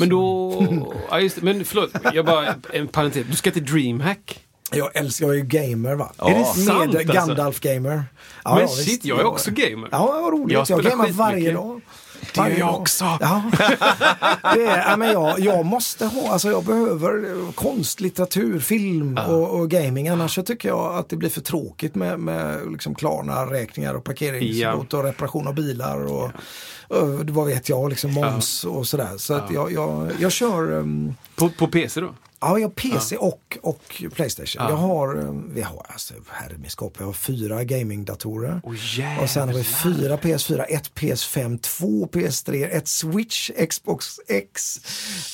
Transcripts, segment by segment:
Men då... Ja, just det. Men förlåt, jag bara... En parentes. Du ska till DreamHack. Jag älskar, jag är ju gamer va. Är det sant, Med alltså? Gandalf-gamer. Ja, Men ja, shit, visst. jag är också gamer. Ja, vad roligt. Jag Jag, skitmycket. varje dag. Det gör jag också. Ja. Det är, men jag, jag måste ha, alltså jag behöver eh, konst, litteratur, film och, och gaming. Annars så tycker jag att det blir för tråkigt med, med liksom Klarna-räkningar och parkeringsbot och reparation av bilar. Och, och vad vet jag, liksom moms och sådär. Så att jag, jag, jag kör um, På, på PC då? Ja, jag har PC och, och Playstation. Ja. Jag har, eh, vi har, alltså herre min skåp, jag har fyra gamingdatorer. Åh, och sen har vi fyra PS4, ett PS5, två PS3, ett Switch, Xbox X.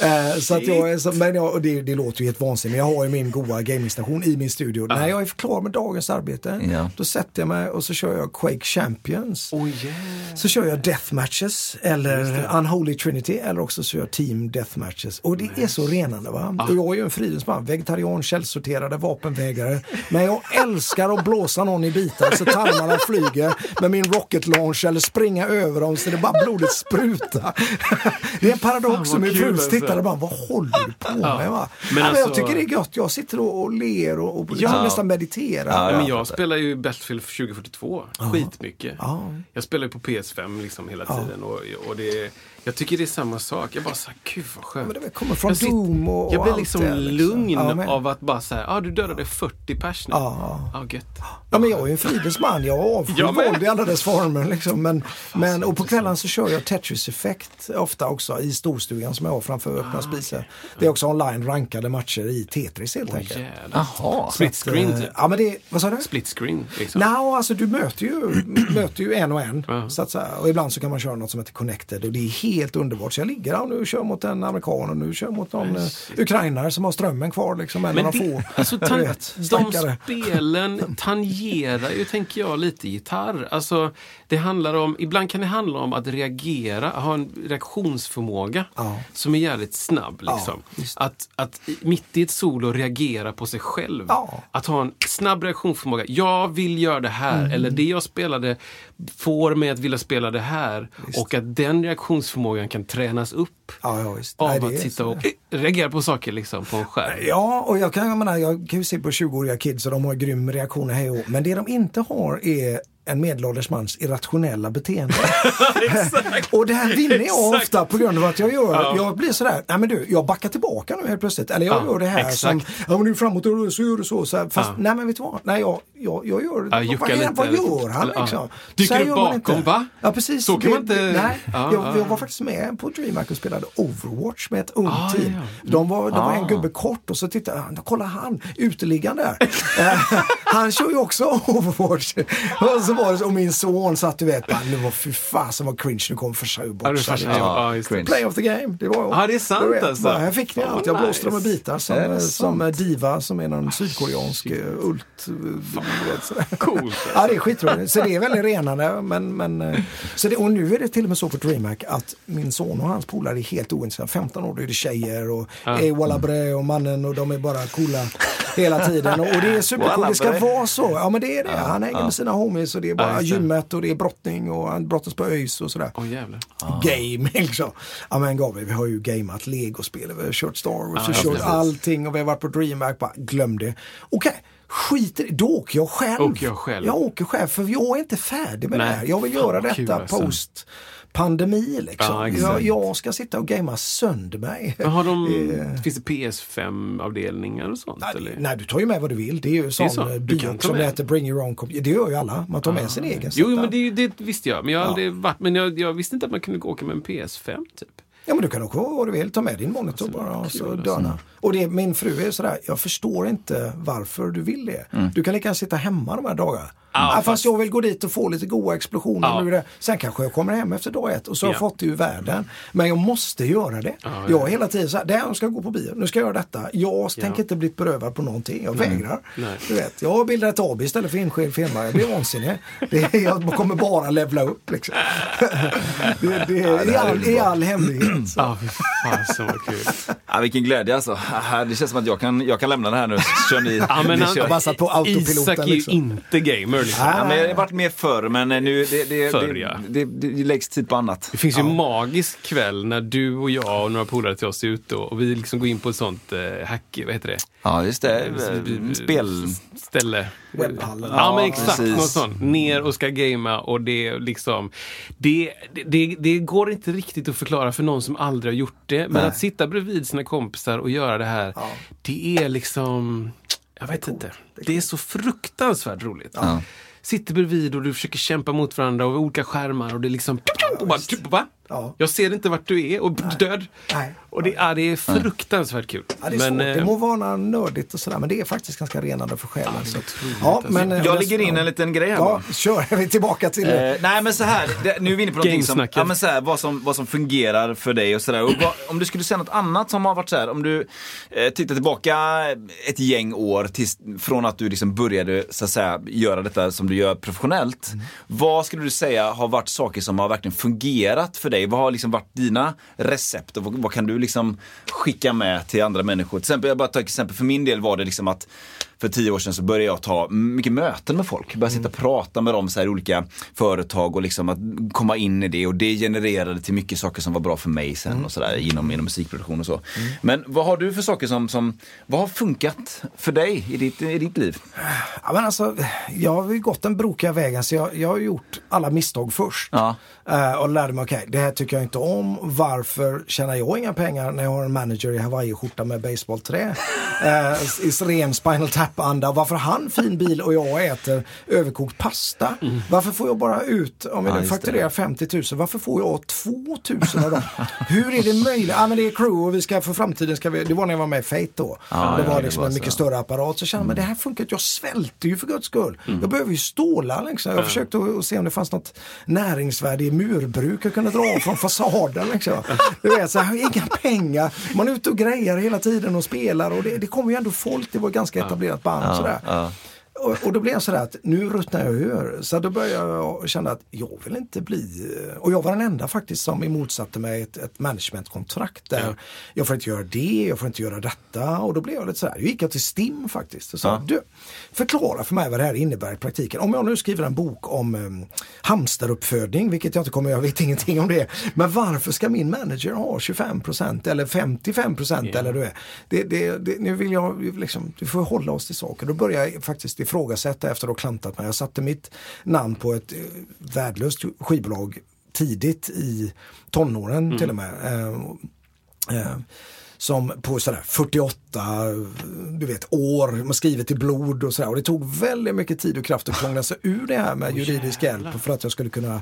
Eh, så att jag är så, men jag, och det, det låter ju helt vansinnigt, men jag har ju min goa gamingstation i min studio. När jag är klar med dagens arbete, Ja. då sätter jag mig och så kör jag Quake Champions. Jävlar. Så kör jag Deathmatches eller Unholy Trinity eller också så gör jag Team Deathmatches. Och det är så renande va. Och jag är ju en fridens man, vegetarian, källsorterade, vapenvägrare. Men jag älskar att blåsa någon i bitar så tarmarna flyger med min rocket launch eller springa över dem så det bara blodet sprutar. Det är en paradox som min fru alltså. tittar och bara, vad håller du på med? Va? Men ja, men jag alltså- tycker det är gött, jag sitter och, och ler och, och Ja. nästan mediterar. Ja, Ja, men jag jag spelar ju Battlefield 2042 skitmycket. Ja. Jag spelar ju på PS5 liksom hela tiden och, och det, jag tycker det är samma sak. Jag bara såhär, gud vad skönt. Men det kommer från jag, Doom och- jag och blir allt liksom det, liksom. lugn Ja, men- av att bara säga, ja ah, du dödade 40 pers nu. Ja. Ja, gött. Ja men jag är ju en fridens man, jag avskyr våld i alla dess former. Liksom. Men, men, och på kvällen så kör jag Tetris-effekt ofta också i storstugan som jag har framför öppna spisar. Det är också online rankade matcher i Tetris helt Åh enkelt. Jaha. Split screen Eh, typ. Ja men det, vad sa du? Split screen liksom. Nå, alltså du möter ju, möter ju en och en. Ja. Så att. Och ibland så kan man köra något som heter Connected och det är helt underbart. Så jag ligger där och nu kör mot en amerikan och nu kör mot någon uh, ukrainare som har strömmen kvar. Liksom, de det, få. alltså, tan- vet, de spelen tangerar ju, tänker jag, lite gitarr. Alltså, det handlar om, ibland kan det handla om att reagera, ha en reaktionsförmåga Ja. som är jävligt snabb. Liksom. Ja, att, att mitt i ett solo reagera på sig själv. Ja. Att ha en snabb reaktionsförmåga. Jag vill göra det här, Mm. eller det jag spelade får mig att vilja spela det här. Och att den reaktionsförmågan kan tränas upp Ja, ja, av Nej, att sitta och eh, reagera på saker liksom, på en skärm. Ja, och jag kan, jag, menar, jag kan ju se på 20-åriga kids och de har grym reaktioner hej och. Men det de inte har är en medelålders mans irrationella beteende. och det här vinner jag Exakt. ofta på grund av att jag gör, Ja. jag blir sådär, nej men du, jag backar tillbaka nu helt plötsligt. Eller jag Ja, gör det här exakt. som, ja men nu framåt och så gör du så. så här, fast Ja. nej men vet du vad, nej jag, jag, jag gör Ja, vad, vad, lite, vad gör han eller, liksom? Dyker du bakom, inte. va? Ja precis. Så kan det, man inte- det- Nej, Ja, jag, ja. jag var faktiskt med på DreamHack och spelade Overwatch med ett ungt Ah, team. ja. De var, de var en Ah. gubbe kort och så tittade han, kolla han, uteliggaren där. Eh, han kör ju också Overwatch. Var det så, och min son satt du vet, bara, nu var fy fasen vad cringe, nu kommer Farsa Ja, fascinerande. Ja, cringe. Play of the game, det var jag. Ja, det är sant vet, alltså. bara, Här fick ni Fan, allt, jag blåste dem med nice. bitar som, som? Diva som är någon sydkoreansk eh, ult. eh. Coolt. Ja, det är skitroligt. Så det är väldigt renande. Men, men, eh, så det, och nu är det till och med så på DreamHack att min son och hans polare är helt ointresserade. 15 år, då är det tjejer och Ja. ja. Bre och mannen och de är bara coola hela tiden. Och, och det är supercoolt. Det ska vara så. Ja, men det är det. Han hänger med sina homies och det är bara Ja, gymmet och det är brottning och han brottas på ÖIS och sådär. Jävlar. Game liksom. Ja men Gabriel, vi har ju gameat legospel, vi har kört Star Wars, vi har kört allting och vi har varit på DreamHack. Bara, glöm det. Okej, skit i det. Då åker jag själv. Åker jag själv. Jag åker själv för jag är inte färdig med Nej, det här. Jag vill fan göra vad kul, detta alltså. Pandemi liksom. Ja, jag, jag ska sitta och gamea sönder mig. Men har de, Eh, finns det PS5-avdelningar och sånt? Nej, eller? nej, du tar ju med vad du vill. Det är ju sån så. eh, biok som heter Bring Your Own Computer. Det gör ju alla. Man tar med sin egen. Jo, sätta. men det, det visste jag. Men jag aldrig varit, men jag, jag visste inte att man kunde åka med en PS5 typ. Ja men du kan åka vad du vill, ta med din monitor bara och så döna. Och det, min fru är sådär, jag förstår inte varför du vill det. Du kan lika gärna sitta hemma de här dagarna. Ja, Ja, fast, fast- jag vill gå dit och få lite goda explosioner. Ja. nu det. Sen kanske jag kommer hem efter dag ett och så har jag Ja. fått det ur världen. Men jag måste göra det. ja. Jag är hela tiden så här, "Där, jag ska gå på bio, nu ska jag göra detta. Jag tänker inte bli berövad på någonting, jag vägrar. Nej. Du vet, jag har bildat ett AB istället för enskild firma, jag blir vansinnig. Det, är- jag kommer bara levla upp liksom. det, det, är i, all, I all hemlighet. Så. Ja, fasen vad kul. Ja, vilken glädje alltså. Det känns som att jag kan, jag kan lämna det här nu. Kör ni. Ja, men ni han, kör. bara satt på autopiloten, Isak är ju liksom. inte gamer. Liksom. Ja, men jag har varit med förr, men nu det, det, Förr, det, ja. det, det, det läggs tid på annat. Det finns ju en magisk kväll när du och jag och några polare till oss är ute och vi liksom går in på ett sånt eh, hack, vad heter det? Ja, just det. Spel... Ställe. Webbhallen. Ja, men exakt. precis. Något sånt. Ner och ska gamea och det liksom det, det, det, det går inte riktigt att förklara för någon som aldrig har gjort det. Men Nej. att sitta bredvid sina kompisar och göra det här. Det är liksom, jag vet inte. Det är så fruktansvärt roligt. Ja. Sitter bredvid och du försöker kämpa mot varandra och olika skärmar och det är liksom och bara, typ, va? Ja. Jag ser inte vart du är och död. Nej. Och det, ja, det är fruktansvärt kul. Ja, det är Men, svårt. Det eh, må vara nördigt och sådär men det är faktiskt ganska renande för själen. så. Ja, men, eh, Jag ligger in en liten grej här. Ja, kör. Vi tillbaka till det. Eh, nej men så här, det, nu är vi inne på någonting som, ja, men så här, vad, som, vad som fungerar för dig och sådär. Och vad, om du skulle säga något annat som har varit så här, om du eh, tittar tillbaka ett gäng år tills, från att du liksom började så att säga göra detta som du gör professionellt. Vad skulle du säga har varit saker som har verkligen fungerat för dig? Vad har liksom varit dina recept och vad, vad kan du liksom skicka med till andra människor? Till exempel, jag bara tar ett exempel, för min del var det liksom att för tio år sedan så började jag ta mycket möten med folk. Började sitta och prata med dem så här olika företag och liksom att komma in i det och det genererade till mycket saker som var bra för mig sen och sådär inom, inom musikproduktion och så. Men vad har du för saker som, som vad har funkat för dig i ditt, i ditt liv? Ja, men alltså, jag har ju gått den brokiga vägen så jag, jag har gjort alla misstag först. Ja. Eh, och lärde mig, okej, det här tycker jag inte om. Varför tjänar jag inga pengar när jag har en manager i Hawaii-skjorta med baseballträ? Uh, I ren Spinal Tap-anda. Varför han fin bil och jag äter överkokt pasta? Varför får jag bara ut, om vi Ja, fakturerar 50 000, varför får jag 2 000 av dem? Hur är det möjligt? Ja men det är crew och vi ska för framtiden, ska vi, det var när jag var med i Fate då. Ja, det ja, var det liksom var en så. mycket större apparat. Så kände jag, men det här funkar inte, jag svälter ju för guds skull. Jag behöver ju stålar liksom. Jag försökte att, att se om det fanns något näringsvärde i murbruk jag kunde dra av från fasaden. Liksom. Du vet, så här, inga pengar. Man är ute och grejar hela tiden och spelar och det, det kommer ju ändå folk, det var ganska etablerat band. och sådär. ja. Och, då blev jag sådär att nu ruttnar jag ur. Så då började jag känna att jag vill inte bli, och jag var den enda faktiskt som emotsatte mig ett, ett managementkontrakt där jag får inte göra det, jag får inte göra detta. Och då blev jag lite sådär, då gick jag till STIM faktiskt och sa, Ja. du, förklara för mig vad det här innebär i praktiken. Om jag nu skriver en bok om um, hamsteruppfödning, vilket jag inte kommer jag vet ingenting om det. Men varför ska min manager ha 25% eller 55% eller du är. Det, det, det, nu vill jag liksom, vi får hålla oss till saker. Då började jag faktiskt ifrågasätta efter att ha klantat mig. Jag satte mitt namn på ett eh, värdelöst skivbolag tidigt i tonåren till och med. Eh, eh, som på sådär 48 du vet, år, man skriver till blod och sådär. Och det tog väldigt mycket tid och kraft att krångla sig ur det här med juridisk hjälp för att jag skulle kunna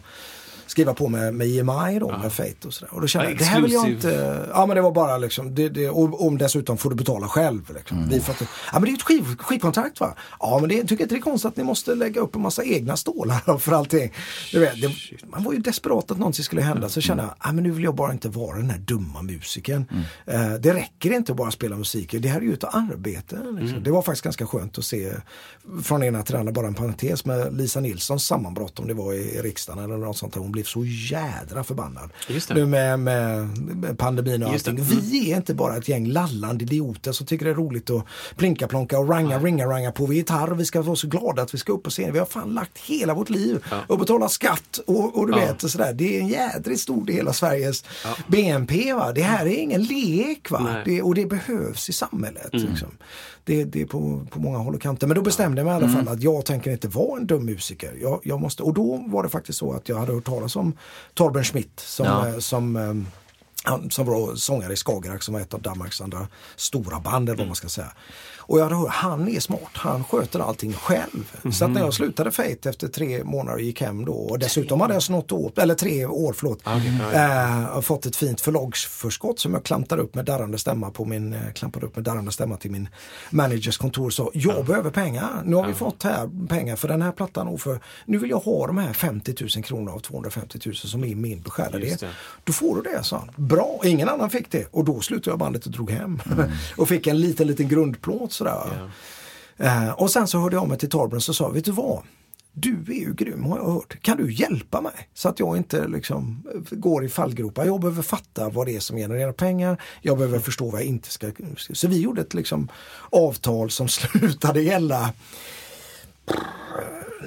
skriva på med, med EMI då, med Fate och sådär. Och då kände Ja, jag, det här vill jag inte, ja men det var bara liksom, det, det, och om dessutom får du betala själv. Liksom. Vi får inte, ja men det är ju ett skiv, skivkontrakt va? Ja men det, tycker inte det är konstigt att ni måste lägga upp en massa egna stålar för allting. Du vet, det, man var ju desperat att någonting skulle hända så kände jag, ja men nu vill jag bara inte vara den här dumma musikern. Eh, det räcker inte att bara spela musik, det här är ju ett arbete. Liksom. Det var faktiskt ganska skönt att se från ena till andra, bara en parentes med Lisa Nilssons sammanbrott om det var i, i riksdagen eller något sånt där. Hon blev så jädra förbannad. Nu med, med, med pandemin och Just det. allting. Vi är inte bara ett gäng lallande idioter som tycker det är roligt att plinka plonka och ranga, ringa, ranga på gitarr. Vi ska vara så glada att vi ska upp på scenen. Vi har fan lagt hela vårt liv och betalat skatt och, och du Ja. vet och sådär. Det är en jädrigt stor del av Sveriges BNP. Va? Det här är ingen lek va? Nej. Mm. Det, och det behövs i samhället. Liksom. Det, det är på, på många håll och kanter. Men då bestämde jag mig i alla Mm. fall att jag tänker inte vara en dum musiker. Jag, jag måste, och då var det faktiskt så att jag hade hört talas om Torben Schmidt som, Ja. eh, som eh, Han som var sångare i Skagerrak som var ett av Danmarks andra stora band eller vad man ska säga. Och jag hade hört, han är smart, han sköter allting själv. Så att när jag slutade Fate efter tre månader och gick hem då och dessutom hade jag snott åt, eller tre år förlåt, eh, och fått ett fint förlagsförskott som jag klampade upp med darrande stämma på min, eh, klampade upp med darrande stämma till min managers kontor så jag behöver pengar. Nu har vi fått här pengar för den här plattan och för nu vill jag ha de här 50 000 kronor av 250 000 som är min beskärda det. Då får du det, sa han. Bra, ingen annan fick det. Och då slutade jag bandet och drog hem. och fick en liten, liten grundplåt sådär. Eh, och sen så hörde jag av mig till Torbjörn och sa, vet du vad? Du är ju grym har jag hört. Kan du hjälpa mig? Så att jag inte liksom eh, går i fallgropar. Jag behöver fatta vad det är som genererar pengar. Jag behöver förstå vad jag inte ska... Så vi gjorde ett liksom avtal som slutade gälla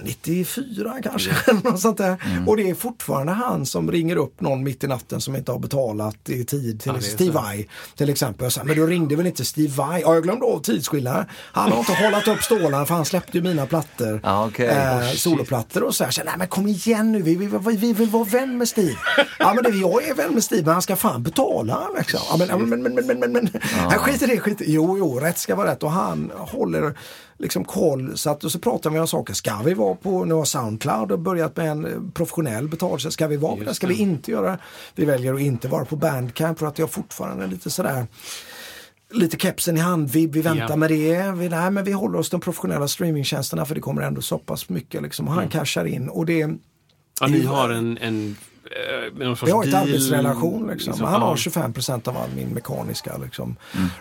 94 kanske. Något sånt där. Mm. Och det är fortfarande han som ringer upp någon mitt i natten som inte har betalat i tid. Till Ja, Steve. Vai till exempel. Sa, men du ringde väl inte Steve Vai? Ja, jag glömde av tidsskillnaden. Han har inte hållit upp stålarna för han släppte ju mina plattor. Ja, okej. eh, Oh, soloplattor och så här. Så, Nej men kom igen nu, vi, vi, vi, vi vill vara vän med Steve. ja men det, jag är vän med Steve men han ska fan betala. Liksom. Ja, men, men, men, men, men, men, men. Nej, skit i det, skit i det. Jo, jo, rätt ska vara rätt. Och han håller liksom koll. Så att, och så pratar vi om saker. Ska vi vara på, nu har Soundcloud och börjat med en eh, professionell betaltjänst. Ska vi vara på det? Ska vi inte göra det? Vi väljer att inte vara på Bandcamp för att jag fortfarande är lite sådär lite kepsen i hand, vi, vi väntar Ja. med det. Vi, nej, men vi håller oss de professionella streamingtjänsterna för det kommer ändå så pass mycket. Liksom. Och Mm. Han cashar in och det Ja, ni har en, en eh, någon sorts vi har ett arbetsrelation. Liksom. liksom. Han har Ja. 25% av all min mekaniska liksom,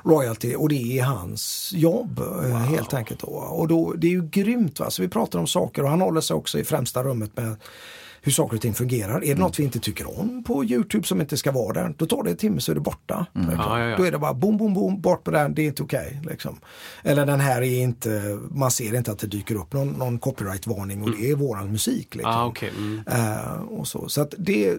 royalty och det är hans jobb eh, helt enkelt. Då. Och då, det är ju grymt. Va? Så vi pratar om saker och han håller sig också i främsta rummet med hur saker och ting fungerar. Är det något vi inte tycker om på Youtube som inte ska vara där, då tar det en timme så är det borta. Liksom. Ja, ja, ja. Då är det bara boom, boom, boom, bort på den, det är inte okej. liksom. Eller den här är inte, man ser inte att det dyker upp någon, någon copyright-varning och det är våran musik. Liksom. Ah, okej. Mm. Eh, och så. så att det,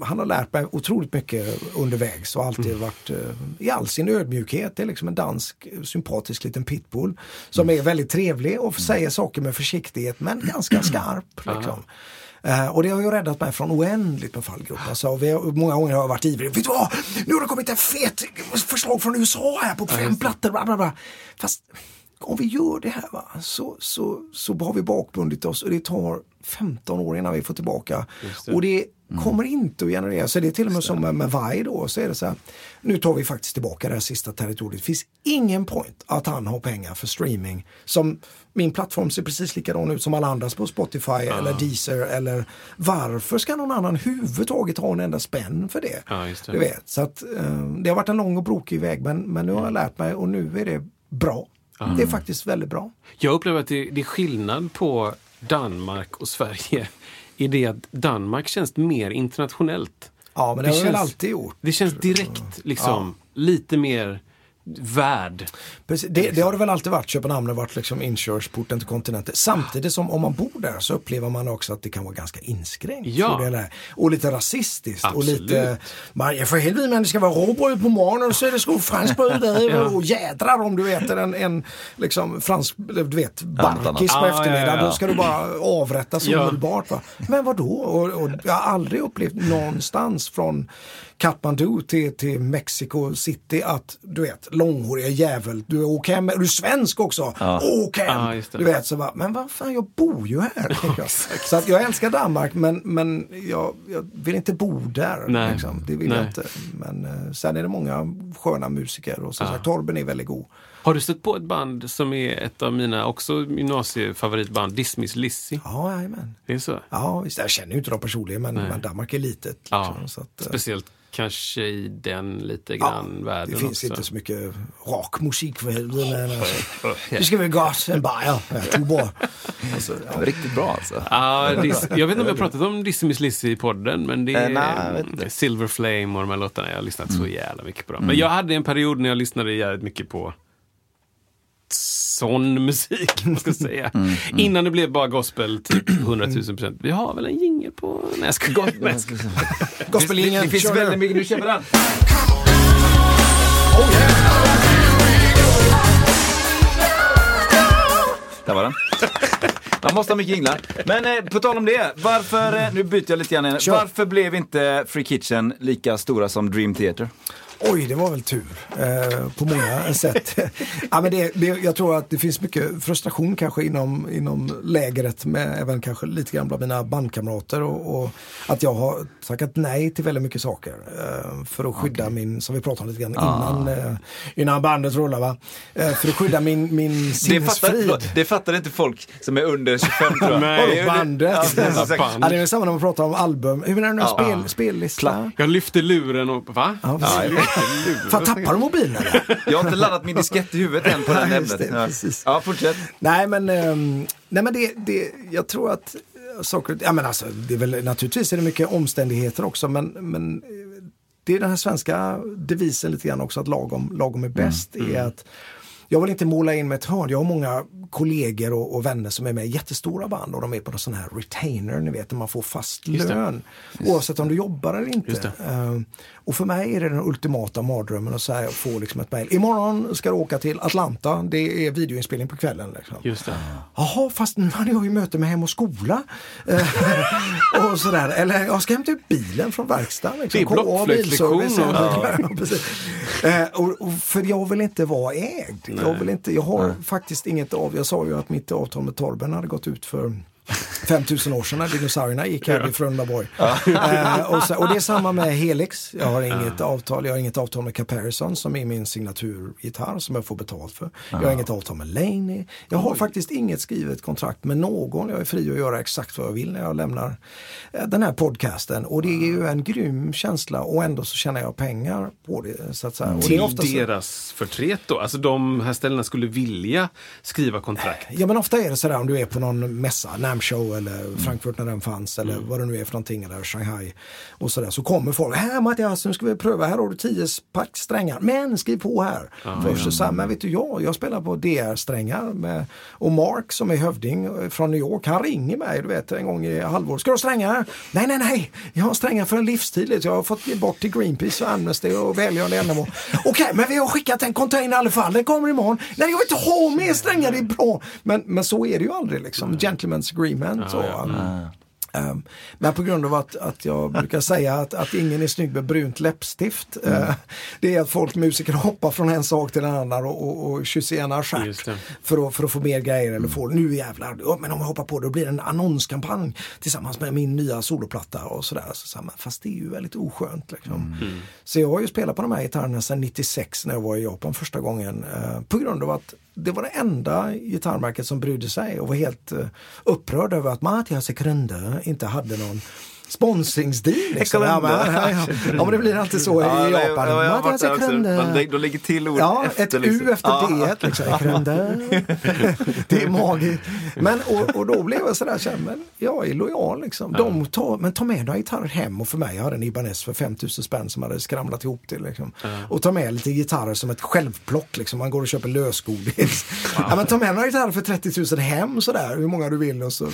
han har lärt mig otroligt mycket undervägs och alltid Mm. varit eh, i all sin ödmjukhet. Det är liksom en dansk sympatisk liten pitbull som är väldigt trevlig och säger saker med försiktighet men ganska skarp. Liksom. Eh, och det har ju räddat mig från oändligt med fallgropar. Alltså, vi har, många gånger har jag varit ivrig. Vet du vad? Nu har det kommit en fet förslag från USA här på fem plattor. Bla, bla, bla. Fast om vi gör det här va, så, så, så har vi bakbundit oss och det tar 15 år innan vi får tillbaka. det. Och det kommer inte att generera, så det är till och med som med, med Vai då, så är det så här, nu tar vi faktiskt tillbaka det här sista territoriet. Det finns ingen point att han har pengar för streaming. Som min plattform ser precis likadan ut som alla andras på Spotify eller Deezer eller varför ska någon annan överhuvudtaget ha en enda spänn för det? Just det. Du vet, så att eh, det har varit en lång och brokig väg men, men nu har jag lärt mig och nu är det bra. Det är faktiskt väldigt bra. Jag upplever att det, det är skillnad på Danmark och Sverige i det att Danmark känns mer internationellt. Ja, men det, Det har jag väl känns- alltid gjort. Det känns direkt liksom lite mer värd. Precis, det, det har det väl alltid varit. Köpenhamn har varit liksom inkörsporten till kontinenten. Samtidigt som om man bor där så upplever man också att det kan vara ganska inskränkt. Ja. Och lite rasistiskt. Och Absolut. lite, man, ja, för helvete men det ska vara råbröd på morgonen och så är det skor franskbröd där. Och jädrar om du äter en, en liksom fransk, du vet, barkis på Ah, ja, eftermiddagen. ja, ja. Då ska du bara avrättas Ja. omedelbart. Va? Men vad då? Och, och jag har aldrig upplevt någonstans från Kathmandu till, till Mexico City att du vet, långhåriga jävel, du åk hem, du är svensk också, åk hem! Ja, det. du vet, så bara, men vad fan, jag bor ju här. jag. så att jag älskar Danmark men, men jag, jag vill inte bo där. Nej. Liksom. Det vill Nej. jag inte. Men eh, sen är det många sköna musiker och som sagt, Torben är väldigt god. Har du stött på ett band som är ett av mina också gymnasiefavoritband, Dismiss Lizzy? Ja, jajamän. Det är så? Ja, visst, jag känner ju inte dem personligen men, men Danmark är litet. Ja, Liksom, så att, eh, speciellt kanske i den lite Ja, grann världen det finns också. inte så mycket rockmusik för helvete. Men alltså, det ska väl gott, en bajer, ja, Tuborg. Alltså, ja. Riktigt bra alltså. Ja, dis- jag vet inte om jag har pratat om Dismiss Lizzy i podden, men det är Eh, nej. Silver Flame och de här låtarna. Jag har lyssnat så jävla mycket på dem. Men jag hade en period när jag lyssnade jävligt mycket på sån musik, vad ska säga. Innan det blev bara gospel, typ 100 000 procent. Vi har väl en jingel på... Nej, jag ska Gospelingen, Det finns väldigt mycket, nu kör vi den. Där var den. Man måste ha mycket jinglar. Men eh, på tal om det, varför, eh, nu byter jag lite grann. Kör. Varför blev inte Free Kitchen lika stora som Dream Theater? Oj, det var väl tur eh, på många sätt. ja, men det, det, jag tror att det finns mycket frustration kanske inom, inom lägret med även kanske lite grann bland mina bandkamrater och, och att jag har tackat nej till väldigt mycket saker eh, för att skydda min, som vi pratade om lite grann innan, eh, innan bandet rullar va, eh, för att skydda min, min Det fattar, sinnesfrid. det fattar inte folk som är under 25 tror jag. Nej. Bandet. Ja, det är Ja, exakt. band. Ja, det är väl samma när man pratar om album. Hur är det nu? Ja. Spel, spellista? Jag lyfte luren och... Va? Ja, Fan, tappar du mobilen eller? Jag har inte laddat min diskett i huvudet än på det här Nej, just ämnet. det, Ja. precis. Ja, fortsätt. Nej men, ehm, nej, men det, det, jag tror att saker, ja men alltså det är väl naturligtvis är det mycket omständigheter också men, men eh, det är den här svenska devisen lite grann också att lagom, lagom är bäst. är att jag vill inte måla in med ett hörn. Jag har många kollegor och, och vänner som är med i jättestora band och de är på någon sån här retainer, ni vet, där man får fast Just det. lön. Oavsett om du jobbar eller inte. det. Ehm, och för mig är det den ultimata mardrömmen att säga, få liksom ett mejl. Imorgon ska du åka till Atlanta, det är videoinspelning på kvällen. Liksom. Just det. Jaha, fast nu hade jag ju möte med Hem och skola. Eh, och sådär. Eller jag ska hämta ut bilen från verkstaden. Liksom. Det KA bilservice. och- Ja. Eh, och, och för jag vill inte vara ägd. Jag, vill inte, jag har faktiskt inget av, jag sa ju att mitt avtal med Torben hade gått ut för 5000 år sedan när dinosaurierna gick här vid Frölundaborg. Eh, och, så, och det är samma med Helix. Jag har inget avtal. Jag har inget avtal med Caparison som är min signaturgitarr som jag får betalt för. Jag har inget avtal med Laney. Jag har faktiskt inget skrivet kontrakt med någon. Jag är fri att göra exakt vad jag vill när jag lämnar eh, den här podcasten. Och det är ju en grym känsla och ändå så tjänar jag pengar på det. Så att säga. Och det är Till ofta så- deras förtret då? Alltså de här ställena skulle vilja skriva kontrakt? Ja men ofta är det sådär om du är på någon mässa, NAM show eller Frankfurt när den fanns eller vad det nu är för någonting eller Shanghai. Och sådär så kommer folk, här Mattias nu ska vi pröva, här har du 10 pack strängar, men skriv på här. Först så sa men vet du jag, jag spelar på DR-strängar och Mark som är hövding från New York, han ringer mig du vet en gång i halvåret, ska du ha strängar? Nej nej nej, jag har strängar för en livstid, jag har fått ge bort till Greenpeace och Amnesty och välgörande ändamål. Okej, men vi har skickat en container i alla fall, den kommer imorgon. Nej jag vill inte ha mer strängar, det är bra. Men, men så är det ju aldrig liksom, gentlemen's agreement. Så. Um, men på grund av att, att jag brukar säga att, att ingen är snygg med brunt läppstift. eh, det är att folk musiker hoppar från en sak till en annan och, och, och kysser gärna stjärt. För att, för att få mer grejer eller få, nu jävlar, ja, men om jag hoppar på det då blir det en annonskampanj tillsammans med min nya soloplatta och sådär. Så, så, fast det är ju väldigt oskönt. Liksom. Så jag har ju spelat på de här gitarrerna sedan 96 när jag var i Japan första gången. Eh, på grund av att det var det enda gitarrmärket som brydde sig och var helt eh, upprörd över att Mattias Ekrunde inte hade någon sponsringsdeal. Liksom. Ja, men, ja, ja. ja men det blir alltid så i Ja, Japan. ja, jag har varit där också. De lägger till ord Ja, efter. ett U liksom. efter Ja. D liksom. Ekrunde. det är magiskt. Men, och, och då blev jag sådär, så här, men jag är lojal liksom. De tar, men ta med några gitarrer hem och för mig, jag hade en Ibanez för 5000 spänn som hade skramlat ihop till. Liksom. Och ta med lite gitarrer som ett självplock, liksom. man går och köper lösgodis. ja, men ta med några gitarrer för 30 000 hem sådär, hur många du vill. Och så,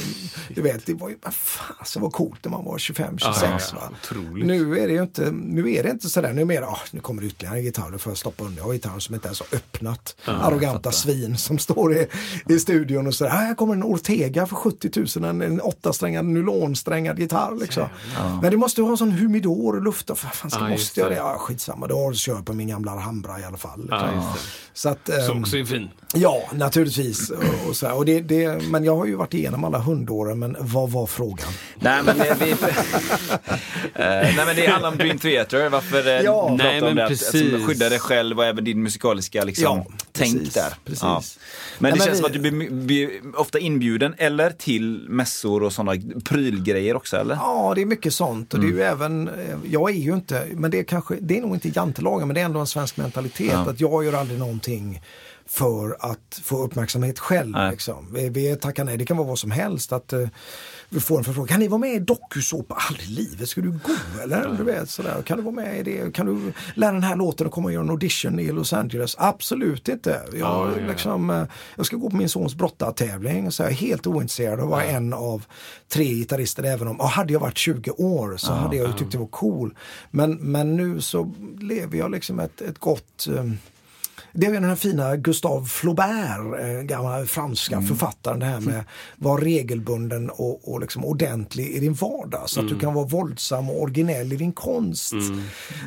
du vet, det var ju, fan, så var coolt när man var 25, 26. Ja, ja. Nu är det ju inte, nu är det inte sådär, nu är det mer, ah, nu kommer det ytterligare en gitarr, då får jag stoppa undan. Jag har gitarrer som inte ens har öppnat. Arroganta svin som står i, i studion och sådär, ah, här kommer en Ortega för 70 000, en, en åttasträngad nylonsträngad gitarr liksom. Men det måste ju ha en sån humidor och luft, och för fan ska måste jag det? Ja, skitsamma, då kör jag på min gamla Alhambra i alla fall. Det. Så att, Som ehm, också är fin. Ja, naturligtvis. Och, och så här. Och det, det, men jag har ju varit igenom alla hundåren, men vad var frågan? Nej men, vi, nej men det handlar om Dream Theater, varför eh, Ja. Nej, om men det, att, precis. att skydda dig själv och även din musikaliska liksom, Ja, tänk precis, där. precis. Ja. Men Nej, det men känns vi- som att du blir, blir ofta inbjuden eller till mässor och sådana prylgrejer också eller? Ja, det är mycket sånt. Och det är ju även, eh, jag är ju inte, men det är kanske, det är nog inte jantelagen, men det är ändå en svensk mentalitet. Att jag gör aldrig någonting för att få uppmärksamhet själv. Liksom. Vi, vi tackar nej, det kan vara vad som helst. Att, eh, vi får en förfrågan, kan ni vara med i dokusåpa? Aldrig i livet, ska du gå eller? Du vet, sådär. Kan du vara med i det? Kan du lära den här låten och komma och göra en audition i Los Angeles? Absolut inte. Jag, Liksom, eh, jag ska gå på min sons brottartävling så jag är helt ointresserad av att vara en av tre gitarrister. Även om, ja, hade jag varit 20 år så hade jag ju tyckt det var cool. Men, men nu så lever jag liksom ett, ett gott eh, Det är den här fina Gustave Flaubert, eh, gamla franska författaren, det här med vara regelbunden och, och liksom ordentlig i din vardag så att du kan vara våldsam och originell i din konst.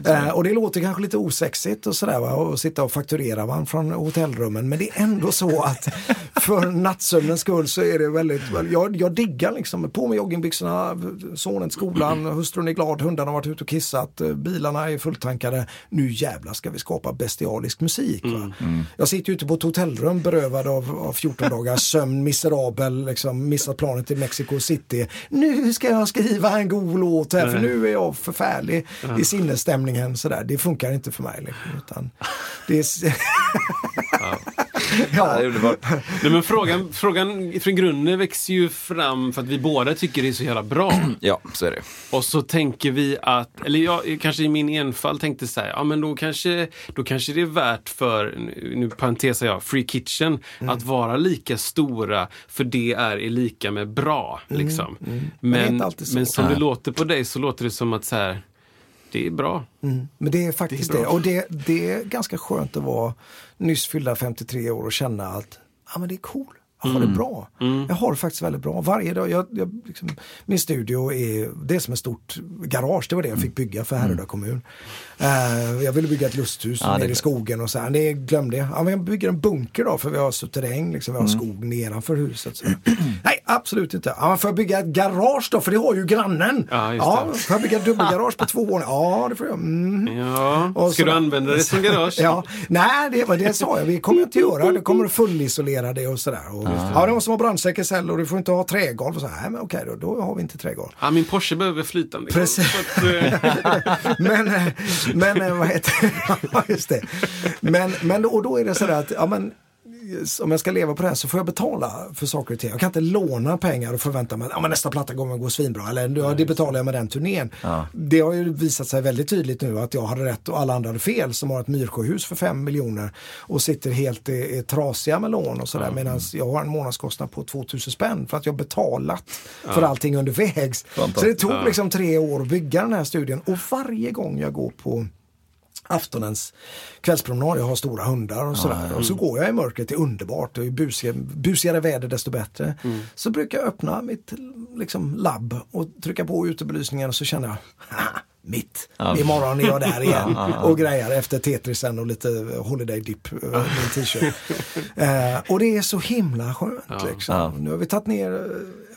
Eh, och det låter kanske lite osexigt och sådär va, och sitta och fakturera va, från hotellrummen men det är ändå så att för nattsömnens skull så är det väldigt, jag, jag diggar liksom, på med joggingbyxorna, sonen skolan, hustrun är glad, hundarna har varit ute och kissat, eh, bilarna är fulltankade. Nu jävlar ska vi skapa bestialisk musik. Va? Jag sitter ju ute på ett hotellrum berövad av, av 14 dagars sömn, miserabel, liksom, missat planet till Mexico City. Nu ska jag skriva en god låt här för nu är jag förfärlig i sinnesstämningen. Sådär. Det funkar inte för mig. Liksom, utan det är... Ja, det är underbart. Nej, men frågan, frågan från grunden växer ju fram för att vi båda tycker det är så jävla bra. Ja, så är det. Och så tänker vi att, eller jag kanske i min enfald tänkte så här, ja men då kanske, då kanske det är värt för, nu parentesar jag, Free Kitchen, att vara lika stora för det är i lika med bra. Liksom. Men det är Men, så. men som det låter på dig så låter det som att så här, det är bra. Men det är faktiskt Det det. är bra. Och det, det är ganska skönt att vara nyss fyllda 53 år och känna att ja, men det är cool. Jag har det bra. Jag har det faktiskt väldigt bra. Varje dag, jag, jag, liksom, min studio är, det är som ett stort garage. Det var det jag fick bygga för Härryda kommun. Eh, jag ville bygga ett lusthus Ja, det nere i klart. skogen och så här. Det glömde jag. Ja, men jag bygger en bunker då för vi har suterräng, liksom, vi har skog nedanför huset. Så. Nej, absolut inte. Ja, men får jag bygga ett garage då? För det har ju grannen. Ja, ja, det. får jag bygga dubbelgarage på två våningar? Ja, det får jag. Mm. Ja, Och ska du använda det som garage? Ja, nej, det, det sa jag. Vi kommer inte göra det. kommer att fullisolera det och sådär. Och, ja, det måste vara brandsäker cell och du får inte ha trägolv. Och så, nej, men okej då, då har vi inte trägolv. Ja, min Porsche behöver flytande. Precis. Eh, Men, eh, men eh, vad heter ja, just det. Men, men och då är det sådär att, ja men om jag ska leva på det här så får jag betala för saker och ting. Jag kan inte låna pengar och förvänta mig att ja, men nästa platta kommer att gå svinbra. Eller ja, det betalar jag med den turnén. Det har ju visat sig väldigt tydligt nu att jag hade rätt och alla andra hade fel som har ett Myrsjöhus för 5 miljoner och sitter helt eh, eh, trasiga med lån och sådär. Medan jag har en månadskostnad på 2000 spänn för att jag betalat för allting undervägs. Så det tog liksom tre år att bygga den här studien och varje gång jag går på aftonens kvällspromenad. Jag har stora hundar och sådär. Och så går jag i mörkret, det är underbart. Och ju busigare, busigare väder desto bättre. Så brukar jag öppna mitt liksom, labb och trycka på utebelysningen och så känner jag "Haha, Mitt. Imorgon är jag där igen och grejar efter Tetrisen och lite Holiday Dip över min t-shirt. eh, och det är så himla skönt. Liksom. Nu har vi tagit ner eh,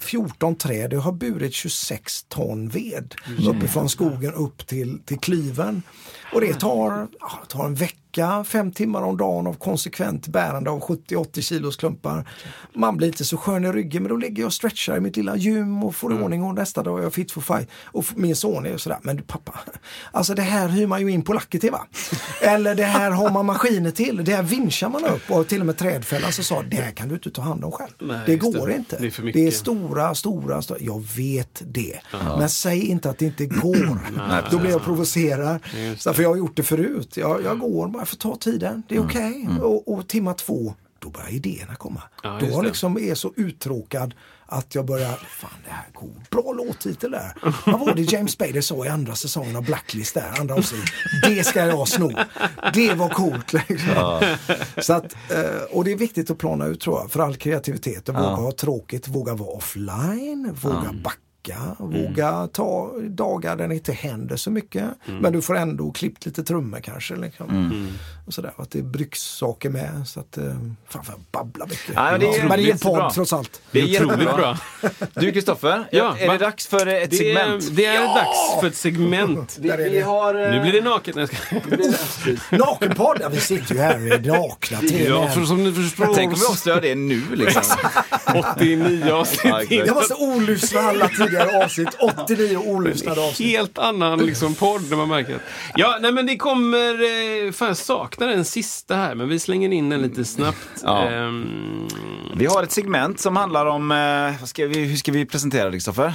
14 träd. Jag har burit 26 ton ved uppifrån skogen upp till, till klyven. Och det tar, tar en vecka, fem timmar om dagen av konsekvent bärande av 70-80 kilos klumpar. Man blir inte så skön i ryggen men då ligger jag och stretchar i mitt lilla gym och får i ordning och nästa dag är jag fit for fight. Och min son är ju sådär, men du pappa, alltså det här hyr man ju in polacker till va? Eller det här har man maskiner till, det här vinschar man upp och till och med trädfällan så sa det här kan du inte ta hand om själv. Nej, det går det. inte. Det är det är stora, stora, stora, jag vet det. Men säg inte att det inte går. Då blir jag provocerad. För jag har gjort det förut. Jag, jag går bara för att ta tiden. Det är okej. Och, och timma två, då börjar idéerna komma. Ja, då det. liksom är så uttråkad att jag börjar, fan det här är cool. Bra låttitel där. Vad var det James Spader sa i andra säsongen av Blacklist där, andra avsnittet? Det ska jag sno. Det var coolt liksom. Så att, eh, och det är viktigt att plana ut tror jag, för all kreativitet. Att våga ha tråkigt, våga vara offline, våga backa. Våga ta dagar där det inte händer så mycket. Men du får ändå klippt lite trummor kanske. Liksom. Och sådär, att det bryggs saker med. Så att, eh, fan vad jag babblar mycket. Ja, men det är men det är en podd trots allt. Det är Det är otroligt jättebra. bra. Du Kristoffer, Ja, är va? det dags för ett Det segment? är, det är dags för ett segment. Vi, vi det. har... eh, Nu blir det naket. Nej, jag ska- Nakenpodd, ja, vi sitter ju här och är nakna till Ja, för som ni förstår. Tänk om vi avslöjar det nu liksom. 89 Ja, avsnitt. Jag måste olyssna alla tidigare avsnitt. 89 olyssnade avsnitt. Helt annan liksom, podd när man märker att... Ja, nej men det kommer... Eh, fan, jag saknar en sista här, men vi slänger in den lite snabbt. Ja. Ehm, Vi har ett segment som handlar om, eh, vad ska vi, hur ska vi presentera det Kristoffer?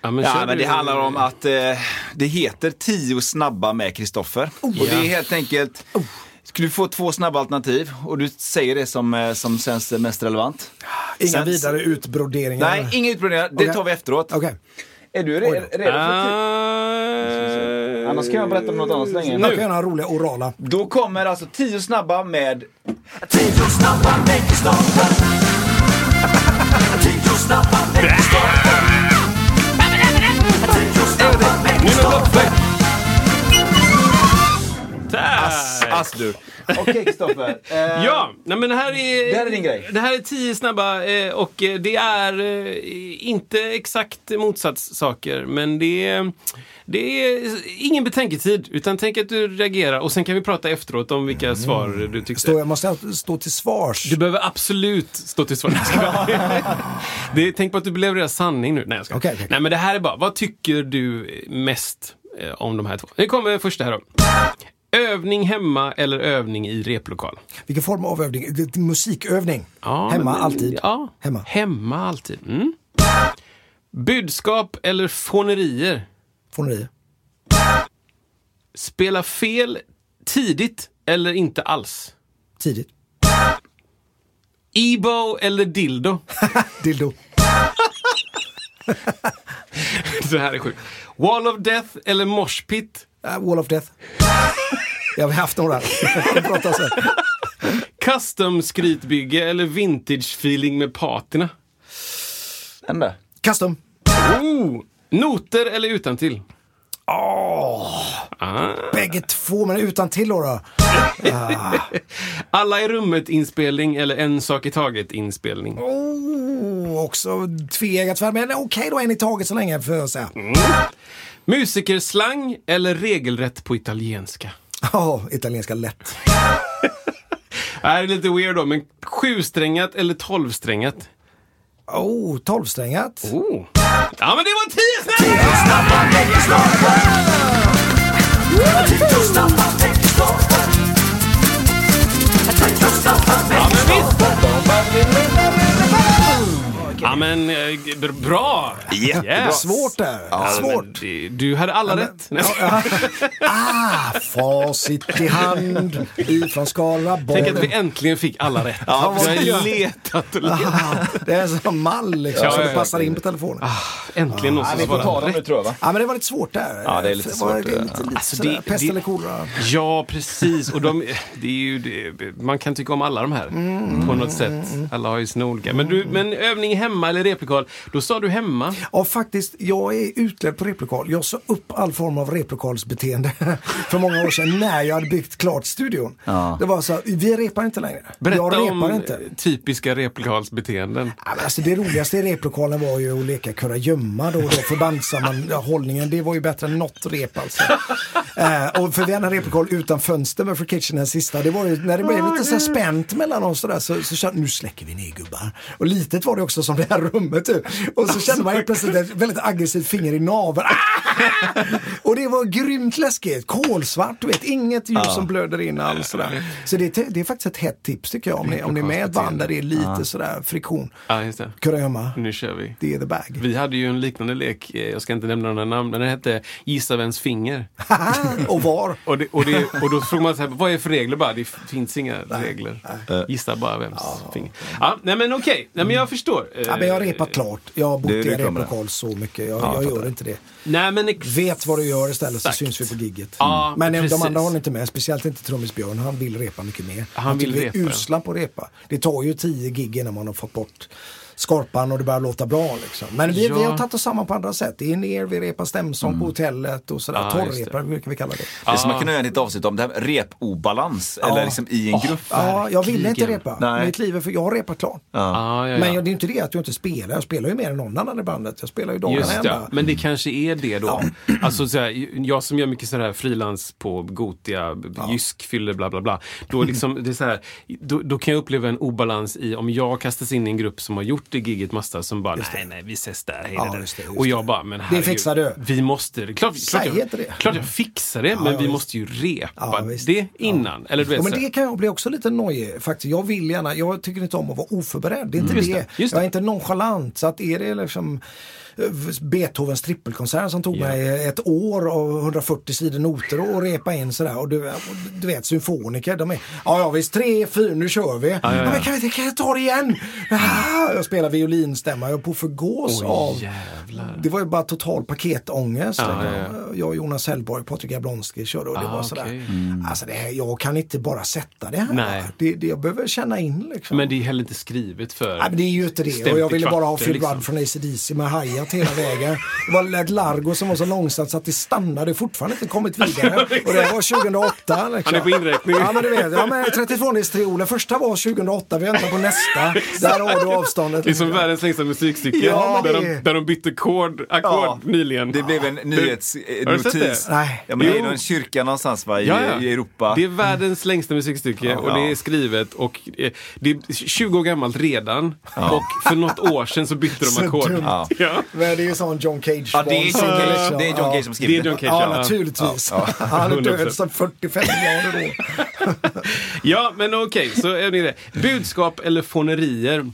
ja, men Ja, men det du- handlar om att eh, det heter 10 snabba med Kristoffer. Och det är helt enkelt, skulle du få två snabba alternativ och du säger det som, eh, som känns mest relevant. Inga Sen- vidare utbroderingar. Nej, inga utbroderingar, det Okej. tar vi efteråt. Okej. Är du re- Oj redo för Ah, Annars kan jag berätta om något annat så länge. Jag kan göra roliga orala. Då kommer alltså tio snabba med... Tio snabba veckostarter. Tio snabba veckostarter. Tio snabba veckostarter. Där! Ass du. Okej Kristoffer. Eh, Ja, nej men det här är... Det här är din grej. Det här är tio snabba eh, och eh, det är eh, inte exakt motsatssaker men det är, det är ingen betänketid utan tänk att du reagerar och sen kan vi prata efteråt om vilka svar du tyckte. Stå, jag måste stå till svars. Du behöver absolut stå till svars. det, tänk på att du levererar sanning nu. Nej, jag ska. Okej, okej. Nej, men det här är bara, vad tycker du mest eh, om de här två? Nu kommer första här då. Övning hemma eller övning i replokal? Vilken form av övning? Musikövning. Ja, Hemma men- alltid. Ja, Hemma. Hemma alltid. Mm. Budskap eller fånerier? Fåneri. Spela fel tidigt eller inte alls? Tidigt. Ebo eller dildo? Dildo. Det här är sjukt. Wall of death eller moshpit? Uh, Wall of Death. Jag har haft några. Custom skrytbygge eller vintage feeling med patina? Den där. Custom. Oh, noter eller utan till? Bägge två, men utan till då. då. Alla i rummet inspelning eller en sak i taget inspelning? Oh, också tveeggat svärd, men okej då, en i taget så länge får jag säga. Musikerslang eller regelrätt på italienska? Ja, italienska lätt. Det här är lite weird då, men sjusträngat eller tolvsträngat? Oh, tolvsträngat. Oh. Ja, men det var tio snabba! Snabba veckostarter. Tio Ja, men eh, bra! Jättebra. Yes. Svårt där. Ja, Svårt. men Du hade alla rätt. Nej. Ah, facit i hand ifrån Skaraborg. Tänk att vi äntligen fick alla rätt. Ja, vi har letat och letat. Ah, det är en sån mall liksom, Ja, ja, det ja. passar in på telefonen. Äntligen någon Ja, som vi får ta svarade dem nu rätt. tror jag va? Ja, men det var lite svårt där. Ja, det är lite svårt, Det, ja. lite, lite Alltså, det- pest det- eller kolera. Ja, precis. Och de, det är ju, det, man kan tycka om alla de här på något sätt. Alla har ju sina olika. Men, du, men övning hemma eller replokal, då sa du hemma. Ja, faktiskt, jag är utledd på replokal. Jag sa upp all form av replokalsbeteende för många år sedan när jag hade byggt klart studion. Ja. Det var så, vi repar inte längre. Berätta jag repar om inte. typiska replokalsbeteenden. Ja, alltså det roligaste i replokalen var ju att leka kurragömma då och då, förbandssammanhållningen. Det var ju bättre än något rep alltså. eh, och för vi hade en replokal utan fönster med Free Kitchen den sista. Det var ju när det blev lite så här spänt mellan oss sådär, så, så kände nu släcker vi ner gubbar. Och litet var det också som det här rummet typ. Och så kände man helt plötsligt ett väldigt aggressivt finger i naveln. Ah! och det var grymt läskigt. Kolsvart, du vet. Inget ljus som blöder in alls. Sådär. Så det, är- det är faktiskt ett hett tips tycker jag. Om ni, om ni är med ett band där det är lite sådär friktion. Ja, just det. Kurragömma. Nu kör vi. Det är the bag. Vi hade ju en liknande lek, eh, jag ska inte nämna några namn, men den hette Gissa vems finger. och var? Och, det, och, det, och då frågar man så här, vad är för regler? Bara, det finns inga regler. Gissa bara vems finger. Ja, nej men okej, nej, men jag förstår. Ja, men jag har repat klart. Jag har bott Du- i en replokal så mycket. Jag, Ja, jag jag gör inte det. Nej men ex- Vet vad du gör istället så Exakt. syns vi på gigget. Ja, men precis. de andra håller inte med. Speciellt inte trummis Björn. Han vill repa mycket mer. Han vill tycker vi är repa. usla på att repa. Det tar ju tio gig innan man har fått bort skorpan och det börjar låta bra. Liksom. Men vi, Ja. vi har tagit oss samman på andra sätt. Det är ner, vi repar stämsång på hotellet och sådär. Ja, det. Torrrepar brukar vi kalla det. Det som man kunde göra ett avsnitt om, det här repobalans. Eller liksom i en grupp. Ja, jag ville inte repa. Nej. Mitt liv är för jag har repat klart. Ja, ja, ja. Men det är inte det att jag inte spelar. Jag spelar ju mer än någon annan i bandet. Jag spelar ju dagarna ända. men det kanske är det då. Alltså, så här, jag som gör mycket sådär frilans på Gotia, Jysk, Fylle, bla bla bla. Då, liksom, det är så här, då, då kan jag uppleva en obalans i om jag kastas in i en grupp som har gjort det giget massa som bara, nej nej vi ses där, hej Ja, det där. just det, just Och jag bara, men herregud, fixar du. Vi måste, det. klart, klart, jag, det. klart jag fixar det, men ja, vi visst. måste ju repa det innan. Eller du vet, men det kan jag bli också lite nojig faktiskt. Jag vill gärna, jag tycker inte om att vara oförberedd. Det är inte Mm. Det. det, just Jag är det. inte nonchalant. Så att är det liksom eh, Beethovens trippelkonsert som tog Ja. mig ett år och 140 sidor noter och repa in sådär. Och du, du vet symfoniker, de är, ja ja visst, tre, fyra, nu kör vi. Ja, ja, ja. Men kan, vi, kan jag ta det igen? Ah, jag spela violinstämma. Jag höll på att förgås Oj, av jävlar. det var ju bara total paketångest. Liksom. ja, Jag Jonas Hellborg, Patrik Jablonski körde och det Ah, var sådär. okej. Alltså det här, jag kan inte bara sätta det här. Nej. Det, det, jag behöver känna in liksom. Men det är heller inte skrivet för... Nej, men det är ju inte det. Och jag ville bara ha Phil liksom. Rudd från ACDC med hi hela vägen. Det var ett largo som var så långsamt så att det stannade fortfarande inte kommit vidare. Och det var 2008. Liksom. Han är på inräkning. Ja men du vet, ja, men 32 trioler. Första var 2008, vi väntar på nästa. Där har du avståndet. Det är som världens längsta musikstycke. Ja, där, det- de, där de bytte ackord Ja. nyligen. Det blev en nyhetsnotis. det? Nej. Ja, men det är någon kyrka någonstans va, i, Ja, ja. i Europa. Det är världens längsta musikstycke och det är skrivet och eh, det är 20 år gammalt redan. Och för något år sedan så bytte de ackord. Ja. Men det är ju sån John Cage Ja, det är John Cage, det är John. Cage som Det skriver är John Cage, Ja, ja. naturligtvis. Ja, Han är 100%. död som 45 miljarder då. Ja, men okej, så är ni det. Budskap eller fånerier?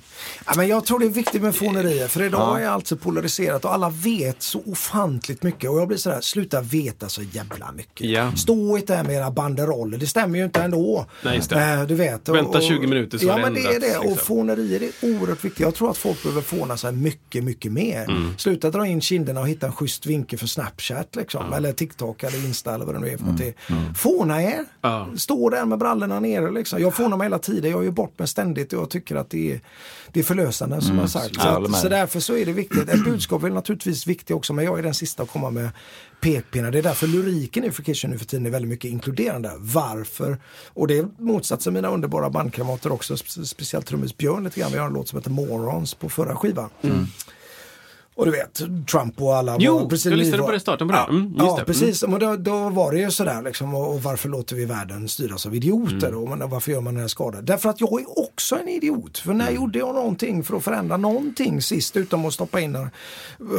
Ja, men jag tror det är viktigt med fånerier för idag är allt så polariserat och alla vet så ofantligt mycket och jag blir sådär, sluta veta så jävla mycket. Ja. Stå inte där med era banderoller, det stämmer ju inte ändå. Nej. Eh, du vet. och- Vänta och- 20 minuter så Ja men det är det och liksom. fånerier är oerhört viktigt. Jag tror att folk behöver fåna sig mycket, mycket mer. Mm. Sluta dra in kinderna och hitta en schysst vinkel för Snapchat liksom. Eller TikTok eller Insta eller vad det nu är för någonting. Fåna er. Mm. Ja. Stå där med brallorna nere liksom. Jag fånar mig hela tiden, jag gör bort mig ständigt och jag tycker att det är, det är förlösande som jag har sagt. Så, jag att, så därför så är det viktigt. Ett budskap är naturligtvis viktigt också men jag är den sista att komma med pekpinnar. Det är därför lyriken i Freakition nu för tiden är väldigt mycket inkluderande. Varför? Och det är motsatsen mina underbara bandkamrater också, spe- speciellt trummis Björn lite grann. Vi har en låt som heter Morons på förra skivan. Och du vet, Trump och alla. Jo, var precis jag lyssnade nyval- på det starten på det. Ja, Mm, ja det. precis. Men då, då var det ju sådär liksom. Och, och varför låter vi världen styras av idioter? Mm. Och, varför gör man den här skadan? Därför att jag är också en idiot. För Mm. när gjorde jag någonting för att förändra någonting sist utom att stoppa in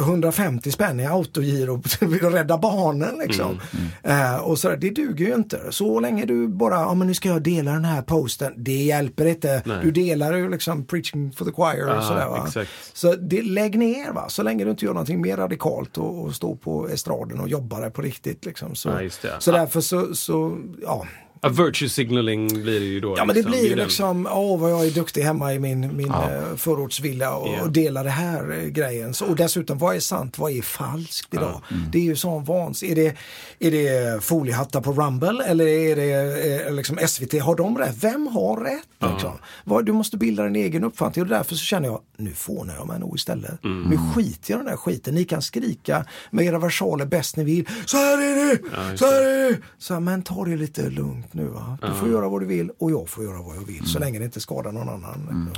150 spänn i autogiro och rädda barnen liksom. Mm, Eh, och sådär, det duger ju inte. Så länge du bara, ja men nu ska jag dela den här posten. Det hjälper inte. Nej. Du delar ju liksom preaching for the choir och Ah, sådär va. exakt. Så det, lägg ner va, så länge du inte gör någonting mer radikalt och, och står på estraden och jobbar där på riktigt. Liksom. Så, Ja, så därför så, så ja. Ja, virtue signaling blir det ju då. Ja men det är blir den- liksom, åh vad jag är duktig hemma i min, min eh, förortsvilla och, Ja. och delar det här eh, grejen. Så, och dessutom, vad är sant, vad är falskt idag? Mm. Det är ju sån vans. Är det, är det foliehattar på Rumble eller är det eh, liksom SVT? Har de rätt? Vem har rätt? Liksom? Vad, du måste bilda din egen uppfattning och därför så känner jag, nu fånar jag mig nog istället. Mm. Nu skiter jag i den där skiten. Ni kan skrika med era versaler bäst ni vill. Så här är det! så här är det! Så här, men ta det lite lugnt nu va. Du får göra vad du vill och jag får göra vad jag vill. Så länge det inte skadar någon annan.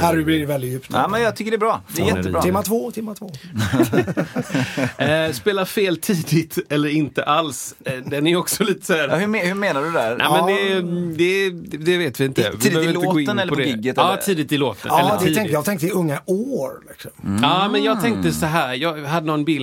Här blir det väldigt djupt. Ja, men jag tycker det är bra. Det är Fåneri. jättebra. Timma två, timma två. Eh, spela fel tidigt eller inte alls. Eh, den är också lite så här... Ja, hur, me- hur menar du där? Nej, men det, det, det vet vi inte. Vi Tidigt i låten eller på det. gigget, Ja, eller? tidigt i låten. Ja, eller tidigt. tänkte, jag tänkte i unga år. Liksom. Ja, men jag tänkte så här. Jag hade någon bild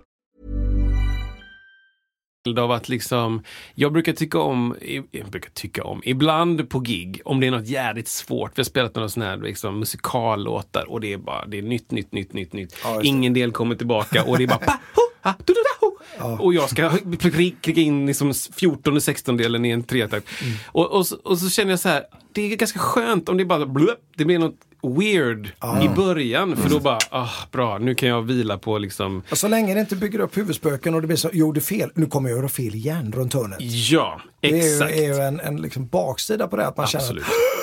av att liksom, jag brukar tycka om, jag brukar tycka om, ibland på gig, om det är något jävligt svårt, vi har spelat några sådana här liksom, musikallåtar och det är bara, det är nytt, nytt, nytt, nytt, nytt. Ingen del kommer tillbaka och det är bara pa, ho, ha, du, du, da, ho. Och jag ska klicka in liksom 14 och 16 delen i en tretakt. Och, och, så, och så känner jag så här, det är ganska skönt om det bara blup, det blir något weird i början, för då bara, ah, bra, nu kan jag vila på liksom så länge det inte bygger upp huvudspöken och det blir så, gjorde fel, nu kommer jag göra fel igen runt hörnet. Ja, Det är exakt. ju, är ju en, en liksom baksida på det att man Absolut. känner att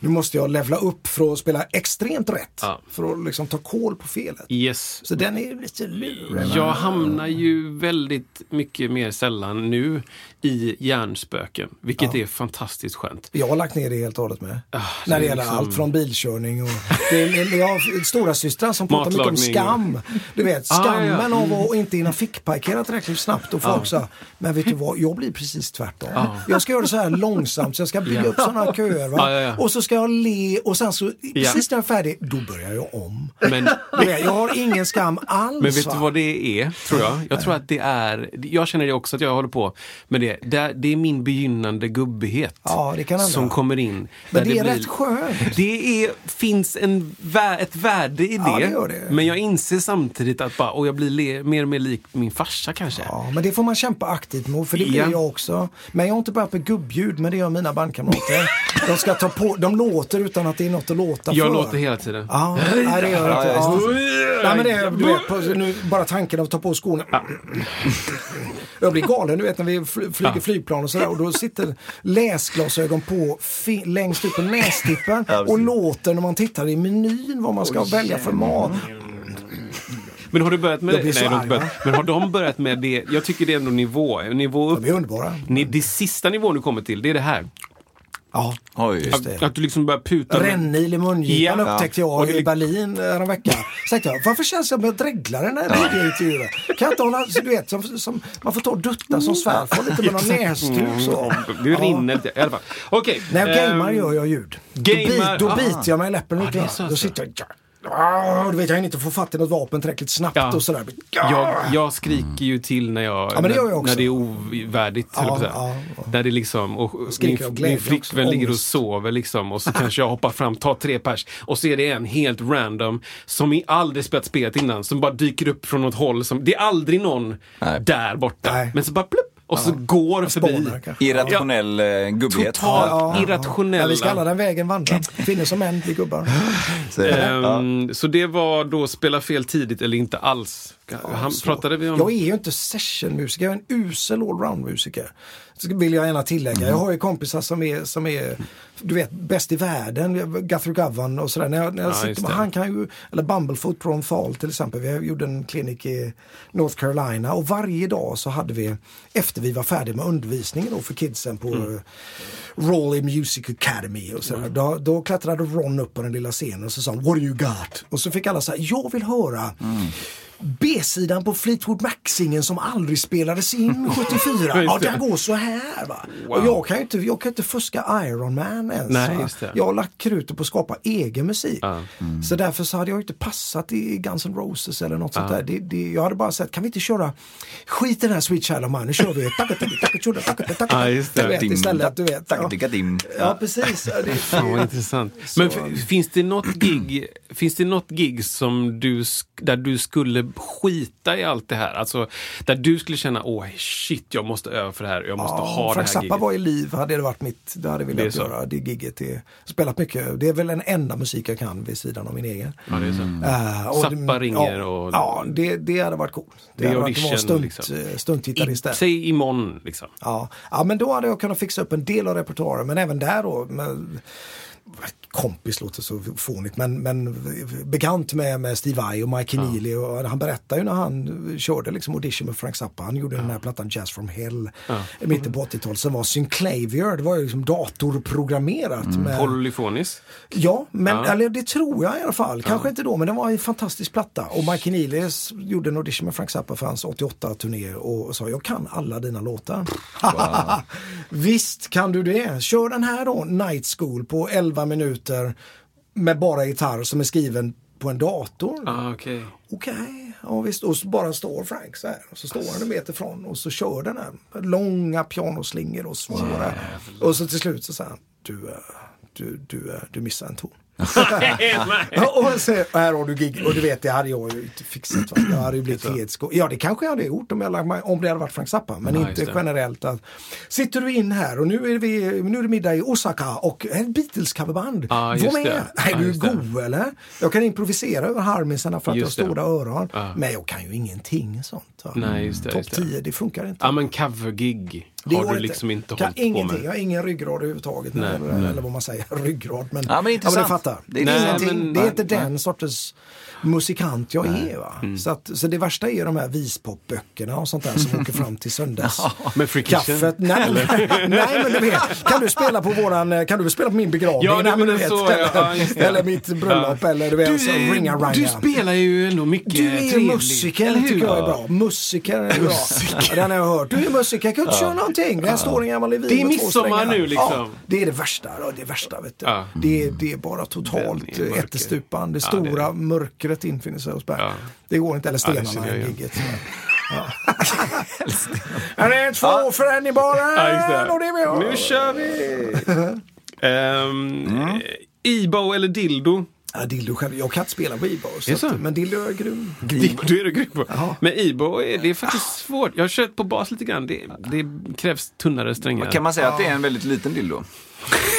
nu måste jag levla upp för att spela extremt rätt. Ja. För att liksom ta koll på felet. Yes. Så den är lite lurig. Jag hamnar ju väldigt mycket mer sällan nu i hjärnspöken, vilket är fantastiskt skönt. Jag har lagt ner det helt och hållet med. Ah, så När det det gäller liksom- allt från bilkörning och... Det är, jag har stora systrar som pratar mycket om skam. Du vet, Ah, ja, skammen ja. av att inte hinna fickparkera tillräckligt snabbt och folk sa, men vet du vad, jag blir precis tvärtom. Jag ska göra det så här långsamt så jag ska bygga Ja. upp sådana köer. Ja, ja, ja. Och så ska jag le och sen så, Ja. precis när jag är färdig, då börjar jag om. Men, vet, jag har ingen skam alls. men vet va? du vad det är, tror jag? Jag tror att det är, jag känner det också att jag håller på med det. Det är, det är min begynnande gubbighet Ja, som kommer in. Men där det är blir- rätt skönt. Det är, finns en, ett värde i det, Ja, det det. Men jag inser samtidigt att bara, och jag blir le, mer och mer lik min farsa kanske. Ja, men det får man kämpa aktivt mot, för det blir Ja. jag också. Men jag har inte börjat med gubbljud, men det gör mina bandkamrater. De ska ta på, de låter utan att det är något att låta Jag för. låter hela tiden. Ja, nej, det gör jag inte. Nej, men det är, du vet, på, nu, bara tanken att ta på skorna. Jag blir galen, du vet när vi flyger Ja. flygplan och sådär och då sitter läsglasögon på fi- längst upp på nästippen Ja, och låter när man tittar i menyn vad man ska välja för mat. Men har du börjat med Nej, inte börjat. Men har de börjat med det? Jag tycker det är ändå nivå. nivå upp. De är underbara. Ni, det sista nivån du kommer till, det är det här. Ja. Oj. Att, det. att du liksom börjar puta. Rännil i mungipan Ja. upptäckte jag Och i det- Berlin. Så tänkte jag, varför känns jag med dreglare när jag videointervjuar? Kan jag inte hålla, så du vet, som, som, man får ta och dutta som svärfar lite med någon näsduk så. Det rinner lite i alla fall. Okej. När jag gamer gör jag ljud. gamer, då, bit, då ah. biter jag mig i läppen Ja, lite det så Då sitter jag Ah, du vet, jag hinner inte få fatt i något vapen tillräckligt snabbt Ja. och sådär. Jag, jag skriker ju till när jag, Ja, det jag när det är ovärdigt. Ja, ja, När det liksom, och min, min flickvän också, ligger och sover liksom och så kanske jag hoppar fram, tar tre pers och så är det en helt random som i aldrig spelat spelet innan som bara dyker upp från något håll. Som, det är aldrig någon Nej. där borta. Nej. Men så bara plupp och så går förbi. Irrationell eh, gubbighet. Totalt irrationella. Ja, vi ska alla den vägen vandra. Kvinnor som män blir gubbar. Så, ja. Ehm, Så det var då spela fel tidigt eller inte alls? Han, Så. pratade vi om... Jag är ju inte sessionmusiker, jag är en usel allround-musiker. Vill jag gärna tillägga. Jag har ju kompisar som är, som är du vet, bäst i världen. Guthrie Govan och sådär. När jag, när jag Ja, sitter med, han kan ju, eller Bumblefoot Ron Thal till exempel. Vi gjorde en klinik i North Carolina och varje dag så hade vi, efter vi var färdiga med undervisningen då för kidsen på mm. Raleigh Music Academy och sådär. Då, då klättrade Ron upp på den lilla scenen och så sa What do you got? Och så fick alla säga, jag vill höra B-sidan på Fleetwood Mac-singeln som aldrig spelades in 74. ja, den går så här va. Och jag kan inte, jag kan inte fuska Iron Man ens. Nej, va? just det. Jag har lagt krutet på att skapa egen musik. Ja. Så därför så hade jag inte passat i Guns N' Roses eller något sånt där. Det, det, jag hade bara sagt, kan vi inte köra skit i den här Sweet Child of Mine, nu kör vi. Du vet, istället, du vet. Ja, ja precis. Ja, det, Fan vad intressant. Men f- finns det något gig, finns det något gig som du, där du skulle skita i allt det här? Alltså där du skulle känna, åh shit, jag måste öva för det här, jag måste Ja, ha det här Zappa giget. var i liv, hade det varit mitt, det hade jag Det är velat så. göra. Det giget, det, spelat mycket. Det är väl den enda musik jag kan vid sidan av min egen. Ja, det är så. Uh, och Zappa det- ringer ja, och- Ja, det, det hade varit coolt. Det, Det är hade varit att vara stunt, liksom. eh, stuntgitarrist där. I, säg imorgon liksom. Ja. ja, men då hade jag kunnat fixa upp en del av repertoaren. Men även där då. Med, kompis låter så fånigt men, men bekant med, med Steve Vai och Mike Keneally och han berättade ju när han körde liksom audition med Frank Zappa. Han gjorde den här plattan Jazz from Hell i mitten på 80-talet som var Synclavier. Det var ju liksom datorprogrammerat. Med, Polyfonis. Ja, men Ja. Eller det tror jag i alla fall. Kanske inte då, men det var en fantastisk platta. Och Mike Keneally gjorde en audition med Frank Zappa för hans 88-turné och sa jag kan alla dina låtar. Visst kan du det. Kör den här då, Night School på 11 minuter med bara gitarr som är skriven på en dator. Ah, okej. Okej, ja visst. Och så bara står Frank så här. Och så står han en meter ifrån och så kör den här. Långa pianoslingor och svåra. Och så till slut så säger han, du, du, du, du missar en ton. Och så här har du gig och du vet det hade jag ju inte fixat. Va? Jag hade ju blivit hedsko. Ja det kanske jag hade gjort om, jag, lagt mig- om det hade varit Frank Zappa. Men Ja, inte generellt. Att, sitter du in här och nu är, vi, nu är det middag i Osaka och ett Beatles coverband. Ja, Var med. det. Nej, Ja, du är god eller? Jag kan improvisera över harmisarna för att Just jag har stora öron. Ja. Men jag kan ju ingenting sånt. Va? Nej, just det, Topp just det. 10, det funkar inte. Ja men covergig. Det har du inte. liksom inte kan hållit på ingenting. med. Jag har ingen ryggrad överhuvudtaget. Nej, eller, nej. eller vad man säger, ryggrad. Men, Ja, men intressant. du fattar. Det är ingenting, men- det är nej, inte nej. den sortens musikant jag är. Va? Mm. Så, att, så det värsta är de här vispopböckerna och sånt där som åker fram till söndags. Med Free Kitchen? Kaffet. Nej, nej, men du vet. Kan du spela på våran, eh, kan du spela på min begravning? Ja, nej, du men du vet. så, ja. Ja, det. eller mitt bröllop eller du vet, så ringa ranga. du spelar ju ändå mycket Du är trevligt. musiker, eller hur? tycker jag är bra. Musiker är bra. Ja, den har jag hört. Du är musiker, kan du inte köra någonting? Det här står en gammal Levin Det är midsommar nu, liksom. Ja, det är det värsta. Ja, det är värsta vet du. Ja. Det, är, det är bara totalt mörker. ättestupan. Det Ja, det stora det. Mörkret infinner sig hos Berg. Ja. Det går inte, eller Ja, det stenarna jag i gigget. Ja. Är det två för en i baren? Ja. Och det är vi har. Nu kör vi! um, Ibo eller dildo? Ja, dildo själv. Jag kan inte spela på Ibo. Är Så så? att, men dildo är grym. Dildo, är du grym på. Jaha. Men Ibo, är, det är faktiskt svårt. Jag har kört på bas lite grann. Det, det krävs tunnare strängar. Kan man säga att det är en väldigt liten dildo?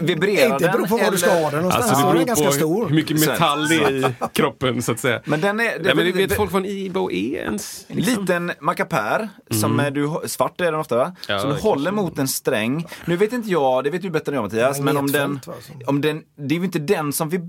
Vibrerar Inte beror på var du ska ha den någonstans. Alltså det den är beror ganska stor. hur mycket metall det är i kroppen så att säga. Men den är... Nej, men det vet folk vad en Ibo är ens? liksom? Liten mackapär, som är du, svart är den ofta va? Ja, som du det håller mot en sträng. Nu vet inte jag, det vet du bättre än jag Mattias, men om den, om den, det är ju inte den som vi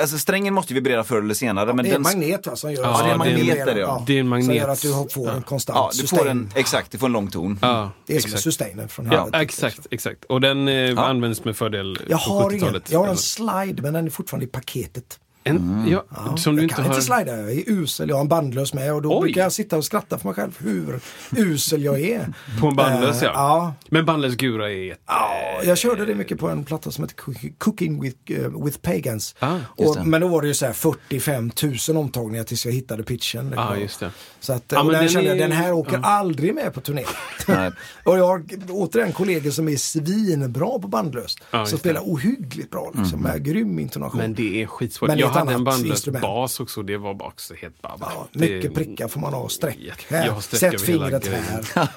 Alltså strängen måste ju vibrera förr eller senare. men Det är en den, magnet va, som gör Ja, att det är en vibrerar. magnet är det, ja. Det är en magnet. Som gör att du får en konstant ja, du får en, exakt, du får en lång ton. Ja, Det är som en exakt. sustainer från Ja, helvetet. exakt, exakt. Och den eh, används med fördel Jag på har ingen. 70-talet. Jag har en slide men den är fortfarande i paketet. En, ja, som du jag inte kan har... inte slida, jag är usel. Jag har en bandlös med och då Oj. brukar jag sitta och skratta för mig själv hur usel jag är. På en bandlös Eh, ja. ja. Men bandlös gura är jätte... Ja, jag körde det mycket på en platta som heter Cook- Cooking with, eh, with Pagans. Ah, och, det. men då var det ju så här 45 000 omtagningar tills jag hittade pitchen. Ja, just det. Så att, Ja, och den kände jag, är- den här åker aldrig med på turné. Och jag har återigen kollegor som är svinbra på bandlöst. Ja, just som det. Mm. spelar ohyggligt bra liksom, med grym intonation. Men det är skitsvårt. Men det är jag ett hade en instrument. bas också. Det var bara också helt baba. Ja, Det- mycket prickar får man ha, streck. Jag Här, har streck Sätt fingret här.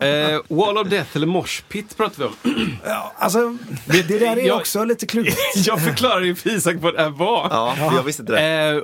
Eh, Wall of Death eller Mosh Pit pratar vi om. Ja, alltså, det, där är Jag- också lite klurigt. jag förklarar ju för Isak vad det här var. Ja, jag visste det.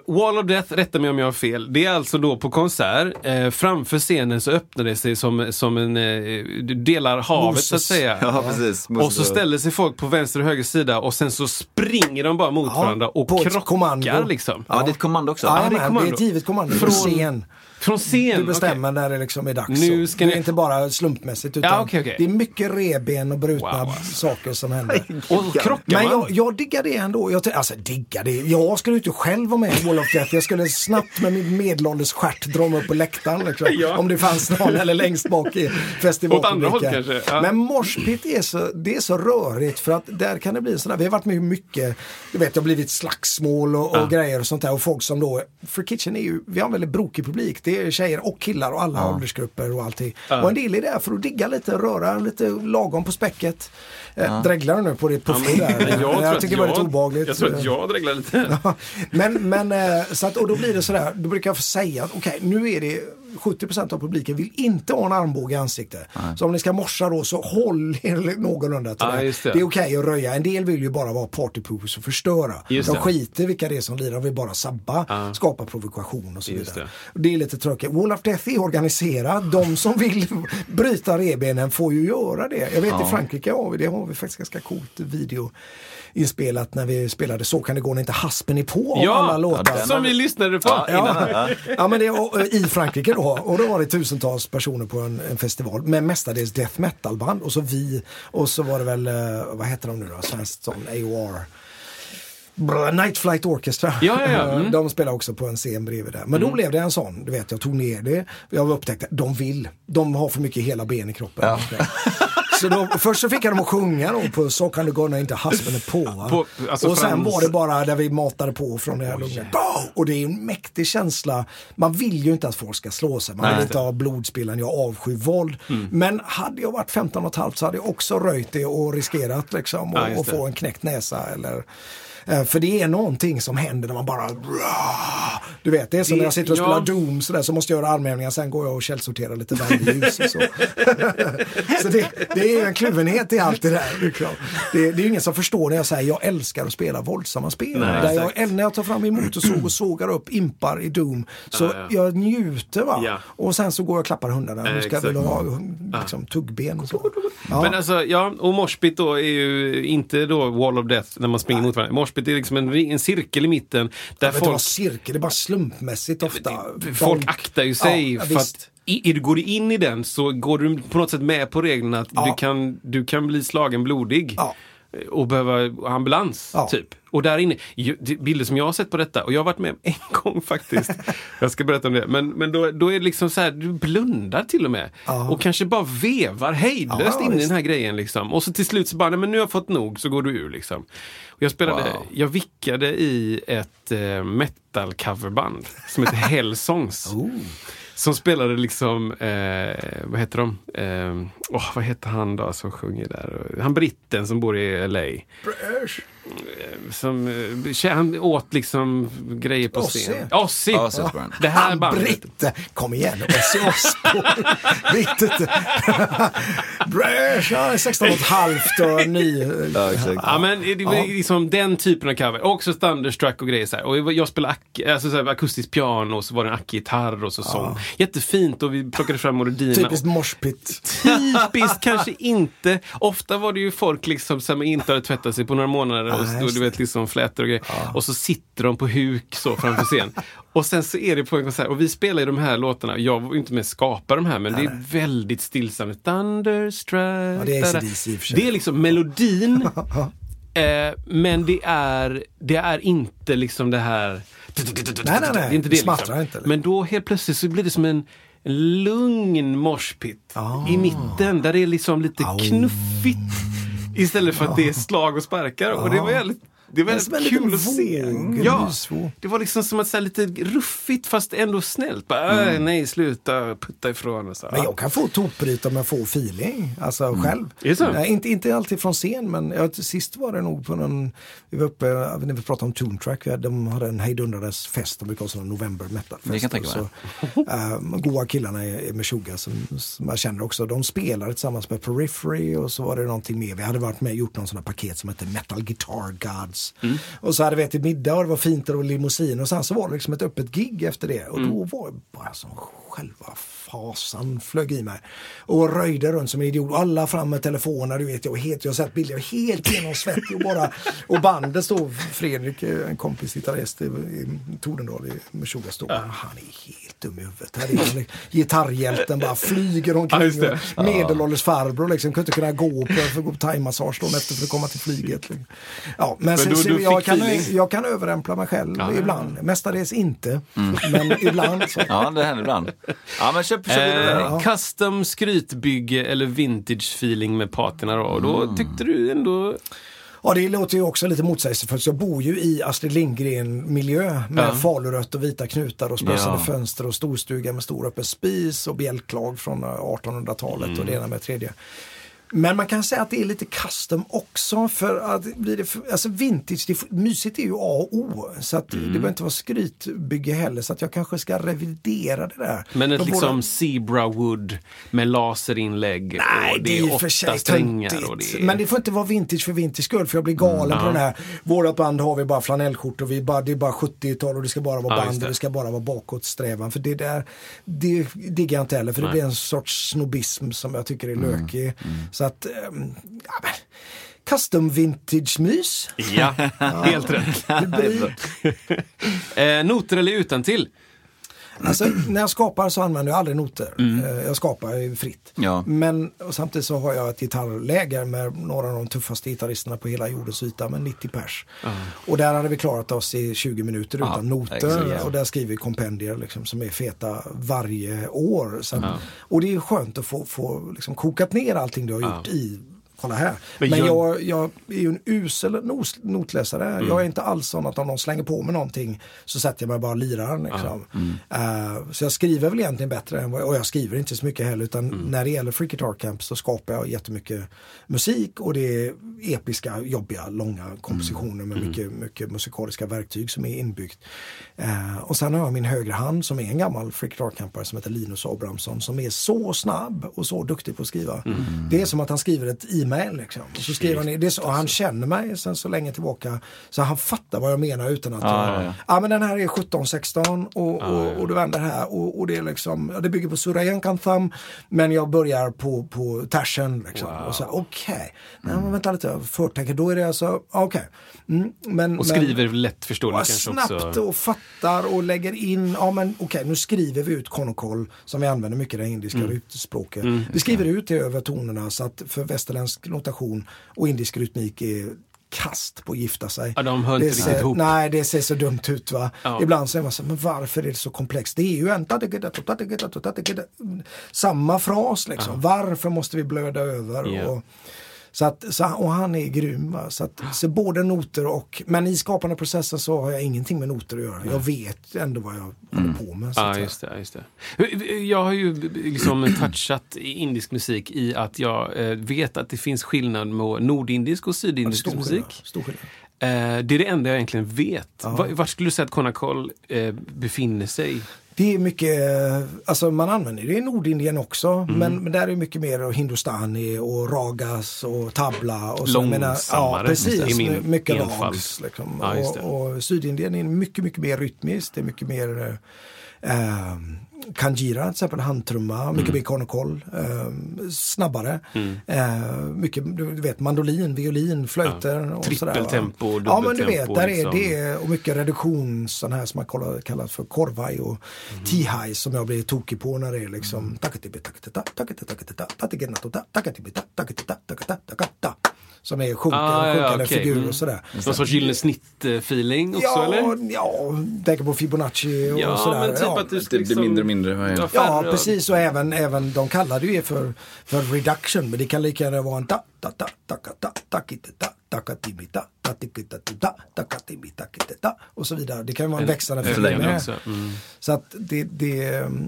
Eh, Wall of Death, rätta mig om jag har fel. Det är alltså då på konsert. Eh, framför scenen så öppnar det sig som, som en... Eh, du delar havet Moses. så att säga. Ja, precis. Och så ställer sig folk på vänster och höger sida och sen så springer de bara mot Ja, varandra och krockar kommando. liksom. Ja, det är ett kommando också. Ja, det är det, är kommando. ett givet kommando Från- från scen. Från scen? Du bestämmer okej. när det liksom är dags. Nu ska det ni- är inte bara slumpmässigt utan Ja, okej, okej. det är mycket reben och brutna Wow. saker som händer. Och krockar Men jag, jag diggar det ändå. Jag, alltså diggar det. Jag skulle inte själv vara med i Wall of Death. Jag skulle snabbt med min medelålders stjärt dra mig upp på läktaren. Liksom, Ja. Om det fanns någon eller längst bak i festivalpubliken. Ja. Men Morspit är så, det är så rörigt för att där kan det bli sådär. Vi har varit med mycket, du vet det har blivit slagsmål och, och grejer och sånt där. Och folk som då, för Kitchen är ju, vi har en väldigt brokig publik. Det är tjejer och killar och alla åldersgrupper och allting. Och en del är där för att digga lite, röra lite lagom på späcket. Eh, Dreglar du nu på ditt puffy där? Men jag, tycker det var lite jag- obehagligt. Jag tror att jag dreglar lite. Ja, men, men eh, så att, och då blir det sådär, då brukar jag få säga att okej nu är det 70% av publiken vill inte ha en armbåge i ansiktet. Så om ni ska morsa då så håll er någorlunda till Ja, det. det. Det är okej att röja, en del vill ju bara vara partypoopers och förstöra. Just de det. skiter vilka det är som lirar, de vill bara sabba, skapa provokation och så Just vidare. det. Det är lite tråkigt. Wall of Death är organiserad, de som vill bryta revbenen får ju göra det. Jag vet i Frankrike har vi det, har vi faktiskt ganska coolt video inspelat när vi spelade Så kan det gå när inte haspen är på av alla låtar. som vi lyssnade på. Ja, ja men det var i Frankrike då. Och då var det tusentals personer på en, en festival med mestadels death metal band. Och så vi och så var det väl, eh, vad heter de nu då, svenskt sån AOR. Night Flight Orchestra. Ja, ja, ja. Mm. De spelar också på en scen bredvid där. Men då blev det en sån, du vet jag tog ner det. Jag upptäckte, de vill. De har för mycket hela ben i kroppen. Så då, först så fick jag dem att sjunga då på Så kan det gå när inte haspen är på. På- alltså och sen Frans- var det bara där vi matade på från det här. Bow! Och det är en mäktig känsla. Man vill ju inte att folk ska slå sig. Man vill inte ha blodspillan. Jag avskyr våld. Mm. Men hade jag varit 15 och ett halvt så hade jag också röjt det och riskerat liksom Ja, och, och få en knäckt näsa eller för det är någonting som händer när man bara Du vet, det är som Det- när jag sitter och ja. spelar Doom sådär så måste jag göra armhävningar sen går jag och källsorterar lite värmeljus och så. så det, det är en kluvenhet i allt det där. Liksom. Det, det är ingen som förstår när jag säger jag älskar att spela våldsamma spel. Nej, där jag, när jag tar fram min motorsåg och sågar upp impar i Doom. Så Ja, ja. jag njuter va. Ja. Och sen så går jag och klappar hundarna. Eh, De ska väl ha liksom, tuggben och så. Ja. Men alltså, ja, och moshpit då är ju inte då wall of death när man springer mot varandra. Moshpit är liksom en, en cirkel i mitten där folk vad cirkel, det är bara slumpmässigt ofta. Folk aktar ju sig Ja, för att i, går du in i den så går du på något sätt med på reglerna att du, kan, du kan bli slagen blodig. Och behöva ambulans, Ja. typ. Och där inne, det- bilder som jag har sett på detta, och jag har varit med en gång faktiskt. jag ska berätta om det. Men, men då, då är det liksom så här, du blundar till och med. Ja. Och kanske bara vevar hejdlöst Ja, in i den här grejen. Liksom. Och så till slut så bara, nej men nu har jag fått nog, så går du ur liksom. Jag spelade, Wow. jag vickade i ett eh, metal coverband som heter Hellsongs. Oh. Som spelade liksom, eh, vad heter de? Eh, åh, vad heter han då som sjunger där? Han britten som bor i LA. Som, eh, han åt liksom grejer på scen. Ozzy! Ja, Ozzy Osbourne. Det här Han bandet. britte, kom igen Ozzy Osbourne. Inte. Brash, ja, 16 och ett halvt och ny. Ja, exakt. Ja men det var liksom den typen av cover. Också Thunderstruck och grejer så här. Och jag spelade ak- alltså, så här, akustiskt piano och så var det en ack-gitarr och så sång. Jättefint och vi plockade fram melodierna. Typiskt moshpit. Typiskt kanske inte. Ofta var det ju folk liksom som inte hade tvättat sig på några månader och, just du vet liksom flätor och grejer. Och så sitter de på huk så framför scen. och sen så är det på en konsert och vi spelar ju de här låtarna. Jag var inte med och skapade de här men det är väldigt stillsamt. Thunderstruck. Ja, det är. AC/DC i och för sig. Det är liksom melodin. eh, men det är, det är inte liksom det här nej, nej. Det är inte det, Smattrar inte, eller? Men då helt plötsligt så blir det som en lugn moshpit Ah. i mitten där det är liksom lite knuffigt istället för att det är slag och sparkar. Och det var jävligt det var en väldigt kul att se. våg, en Ja, det var liksom som att säga lite ruffigt fast ändå snällt. Bara, "Äh, Nej, sluta, putta ifrån. Och så. Men jag kan få topbryta om jag får feeling, alltså själv. Det så? Nej, inte, inte alltid från scen, men jag, sist var det nog på någon, vi var uppe, när vi pratade om Toon Track, vi hade- de hade en hejdundrades fest, de brukar ha sån November metal-fest. Kan tänka äh, goa killarna i, Meshuggah som, som jag känner också, de spelade tillsammans med Periphery och så var det någonting mer, vi hade varit med och gjort någon sån här paket som hette Metal Guitar Gods. Och så hade vi ätit middag och det var fint och det var limousin och sen så var det liksom ett öppet gig efter det. Och då var det bara som själva fasan flög i mig. Och röjde runt som en idiot. Alla fram med telefoner, du vet jag, helt, jag har sett bilder, jag var helt genomsvettig och bara. Och bandet stod, Fredrik, eh, en kompis gitarrist i, i Tordendal i Meshuggah stod bara, han är helt dum i huvudet. Här är han, gitarrhjälten bara flyger Ja, omkring. det. och Medelålders farbror liksom, kunde inte kunna gå på, för att gå på thaimassage dagen efter för att komma till flyget. Liksom. Ja, men, sen, du- du jag, kan, feeling? jag kan överämpla mig själv Ja, ja, ja. ibland. Mestadels inte, men ibland så. Ja, det händer ibland. Ja, men kör, Eh, custom skrytbygge eller vintage feeling med patina då. Och Mm. då tyckte du ändå... Ja, det låter ju också lite motsägelsefullt. Jag bor ju i Astrid Lindgren-miljö med Ja. falurött och vita knutar och sprössade Ja. fönster och storstuga med stor öppen spis och bjälklag från eh, 1800-talet och det ena med det tredje. Men man kan säga att det är lite custom också för att blir det, för, alltså vintage, det, är- mysigt är ju A och O. Så att det behöver inte vara skrytbygge heller så att jag kanske ska revidera det där. Men ett De liksom borde- zebra wood med laserinlägg Nej, och det är det är åtta sig strängar. Och det är... Men det får inte vara vintage för vintage skull för jag blir galen på den här. Vårat band har vi bara flanellskjortor, vi bara, det är bara 70-tal och det ska bara vara Ja, band det. och det ska bara vara bakåtsträvan. För det där, det diggar jag inte heller för det Nej. Mm. blir en sorts snobism som jag tycker är lökig. Så att, ehm, ja custom vintage-mys. Ja, helt rätt. Eh, noter eller utan till? Alltså, när jag skapar så använder jag aldrig noter. Mm. Eh, Jag skapar fritt. Ja. Men samtidigt så har jag ett gitarrläger med några av de tuffaste gitarristerna på hela jordens yta med 90 pers. Och där hade vi klarat oss i 20 minuter Ja, utan noter. exakt. Och där skriver vi kompendier liksom, som är feta varje år. Att, Och det är skönt att få, få liksom, kokat ner allting du har gjort i kolla här. Men Men, jag- jag, är ju en usel nos, notläsare. Mm. Jag är inte alls sån att om någon slänger på mig någonting så sätter jag mig bara och lirar. Liksom. Mm. Eh, så jag skriver väl egentligen bättre än vad, och jag skriver inte så mycket heller utan Mm. när det gäller Free Guitar Camp så skapar jag jättemycket musik och det är episka, jobbiga, långa kompositioner med mycket, mycket musikaliska verktyg som är inbyggt. Eh, och sen har jag min högra hand som är en gammal Free Guitar Campare som heter Linus Abrahamsson som är så snabb och så duktig på att skriva. Det är som att han skriver ett e-mail liksom. Och, så skriver han, det så, och han känner mig sen så länge tillbaka så han fattar vad jag menar utan att Ja, jag, ja, ja. ja men den här är 17-16 och, och, och du vänder här och, och det är liksom, det bygger på Surayan Kantham men jag börjar på, på tersen liksom. Och så okej, nej men vänta lite, förtänker, då är det alltså, okej. Mm, men, Och men- skriver lättförståeligt och kanske snabbt också. och fattar och lägger in, ja men okej nu skriver vi ut konokol som vi använder mycket i det indiska Mm. rytmspråket. vi skriver ut det över tonerna så att för västerländsk notation och indisk rytmik är kast på att gifta sig. Ja, de inte det riktigt ser, ihop. Nej, det ser så dumt ut va. Ja. Ibland är man så men varför är det så komplext? Det är ju en samma fras liksom. Varför måste vi blöda över? Ja. Och, så att, så, och han är grym. Va? Så, att, så både noter och, men i skapande processen så har jag ingenting med noter att göra. Jag vet ändå vad jag håller på med. Så Ja, säga. just det, just det. Jag har ju liksom touchat i indisk musik i att jag eh, vet att det finns skillnad på nordindisk och sydindisk skillnad, musik. Stor skillnad. Eh, det är det enda jag egentligen vet. Va- Vart skulle du säga att Konakol eh, befinner sig? Det är mycket, alltså man använder det i Nordindien också. Mm. Men, men där är mycket mer hindustani och ragas och tabla. Och så. Menar, Ja, precis. min mycket rags. Liksom. Ja, det. och, och Sydindien är mycket, mycket mer rytmiskt. Det är mycket mer eh, kanjira, till exempel handtrumma, Mm. mycket mer konokol, eh, snabbare. Eh, mycket, du vet, mandolin, violin, flöjter och sådär. va. Trippeltempo, Ja men du vet, dubbeltempo, där är liksom. det och mycket reduktion, sån här som man kollar, kallar för korvaj och Mm. t-high som jag blir tokig på när det är liksom takatibi, takatita, takatita, takatita, tatigenatota, takatibita, takatita, takata, takata. Som är sjunka, Ah, ja, sjunkande okej. figur Mm. och sådär. Någon sorts gyllene snitt-feeling också Ja, eller? ja, tänker på Fibonacci och Ja, sådär. men typ ja. att du Det blir liksom- mindre och mindre. det? Ja, precis och även, även de kallade ju det för, för reduction men det kan lika gärna vara en ta ta ta ta ta ta ta ta takatibita tatikitatuta takatibita kiteta och så vidare. Det kan vara en växande Förlängning. Mm. Så att det, det,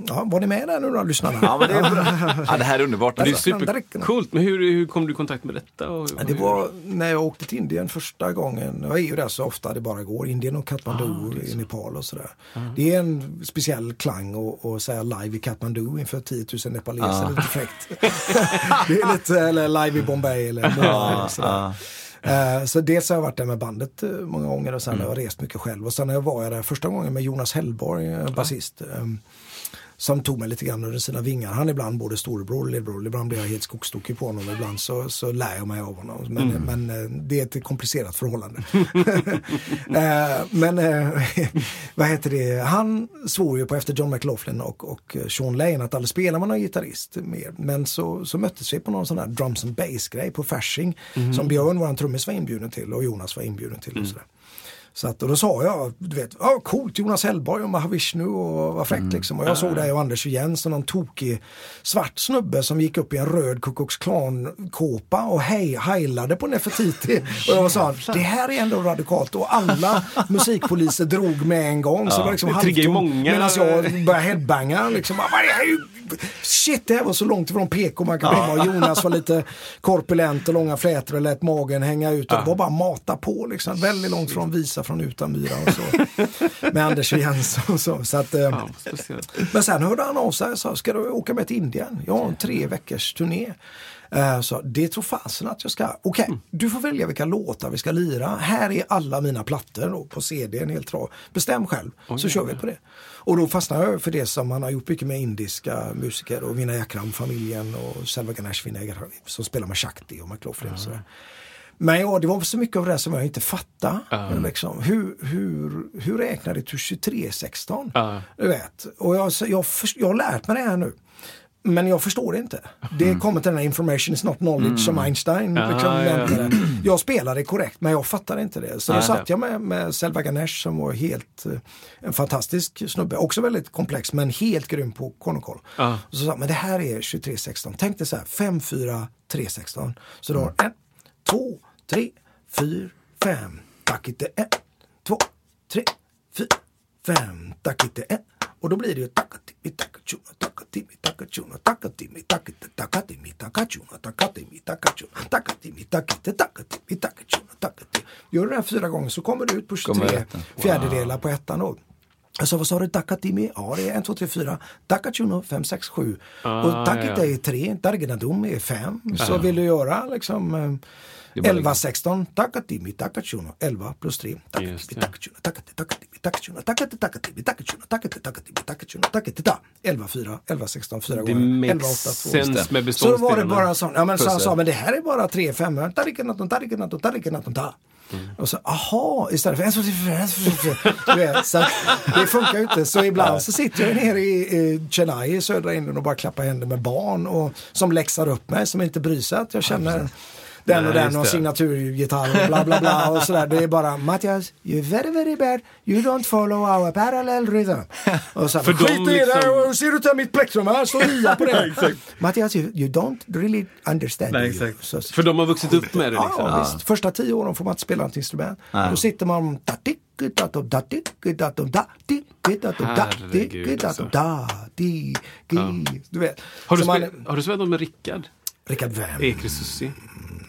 ja, var ni med där nu då lyssnarna? Ja, men det är bra. Ja, det här är underbart. Det är Alltså. supercoolt. Men hur, hur kom du i kontakt med detta? Och, Ja, Det var när jag åkte till Indien första gången. Jag är ju där så ofta det bara går. Indien och Kathmandu i Nepal och sådär. Det är en speciell klang att- säga live i Kathmandu inför 10 000 nepaleser. Det är lite fräckt. det är lite, eller live i Bombay eller och sådär. Eh, Så dels har jag varit där med bandet eh, många gånger och sen har jag rest mycket själv. Och sen var jag där första gången med Jonas Hellborg, eh, basist. Som tog mig lite grann under sina vingar. Han är ibland både storebror och lillebror. Ibland blir jag helt skogstokig på honom. Ibland så, så lär jag mig av honom. Men, men eh, det är ett komplicerat förhållande. Eh, men eh, vad heter det? Han svor ju på efter John McLaughlin och, och Sean Lane att aldrig spela med någon gitarrist mer. Men så, så möttes vi på någon sån här drums and bass grej på Fasching. Som Björn, våran trummis, var inbjuden till och Jonas var inbjuden till. Och sådär. Så att, och då sa jag, du vet, ja coolt Jonas Hellborg och Mahavishnu och vad fräckt liksom. Och jag såg dig och Anders och Jens och någon tokig svart snubbe som gick upp i en röd Ku Klux Klan-kåpa och hej, heilade på Nefertiti. och jag sa, det här är ändå radikalt och alla musikpoliser drog med en gång. Så det var liksom Det halvtomt många. Medan jag började headbanga liksom. Bara, "Det här är Shit, det här var så långt ifrån PK man kan. Och Jonas var lite korpulent och långa flätor och lät magen hänga ut. Och det var bara mata på liksom. Väldigt långt från Visa från Utanmyra och så. Med Anders Jens och så. så att, eh, Ja, men sen hörde han av sig och sa, ska du åka med till Indien? Jag har en tre veckors turné. Eh, Så det tror fasen att jag ska. Okej, du får välja vilka låtar vi ska lira. Här är alla mina plattor då, på CD, en helt rad. Bestäm själv, så kör vi på det. Och då fastnade jag för det som han har gjort mycket med indiska musiker och Vinay Akram-familjen och Selva Ganesh Vinay Akram, som spelar med Shakti och McLaughlin. sådär. Men ja, det var så mycket av det som jag inte fattade. Liksom. Hur, hur, hur räknar det till 2316? Ja. Du vet. Och jag, jag, först- jag har lärt mig det här nu. Men jag förstår det inte. Det kommer till den här information is not knowledge som Einstein Ah, liksom ja. nämnde det. Jag spelar det korrekt men jag fattar inte det. Så då Nej. satt jag med, med Selva Ganesh som var helt, eh, en fantastisk snubbe, också väldigt komplex men helt grym på konokoll. Ja. Och så sa men det här är 2316. Tänk dig så här, 5, 4, 3, 16. Så du har en, två, tre, fyra, fem. Tack inte en, två, tre, fyra, fem. Tack inte en. Och då blir det ju tjuna, tacka timmi, tacka tjuna, tacka timmi, tacka inte, tacka timmi, tacka tjuna, tacka timmi. Gör du det här fyra gånger så kommer du ut på Kommer 23 rätten. fjärdedelar på ettan då. Alltså vad sa du, Dakatimi? Ja det är 1, 2, 3, 4. Dakachuno 5, 6, 7. Ah, och Takita ja. är 3. Dargenadum är 5. Så vill du göra liksom eh, är bara 11, 16. Takatimi, Takachuno 11 plus 3. Just det. Takachuno, Takati, Takatimi, Takachuno, Takati, Takatimi, Takachuno, Takati, Takatimi, Takachuno, Takati, ta. 11, 4, 11, 16, 4 Det gånger. 11, 8, 2. makes sense med Så var det bara sån, ja men så han sa, men det här är bara 3, 5. Tarikenatton, tarikenatton, tarikenatton, ta. Och så, aha, istället för en, så att det funkar ju inte. Så ibland så sitter jag nere i eh, Chennai i södra Indien och bara klappar händer med barn och som läxar upp mig, som inte bryr sig att jag känner den och Nej, den just och signaturgitarr och bla bla bla och sådär. Det är bara Mattias, you're very very bad, you don't follow our parallel rhythm. Och så, För Skit de i det, liksom- och ser du inte mitt plektrum här, står lia på det. Mattias, you, you don't really understand. Nej, exakt. Så- För de har vuxit upp med det liksom. ja, visst. Första tio åren får man inte spela ett instrument. Då sitter man Herregud, alltså. du vet. Har du, man- har du spelat med Rickard Rickard Wem? Ekresussi?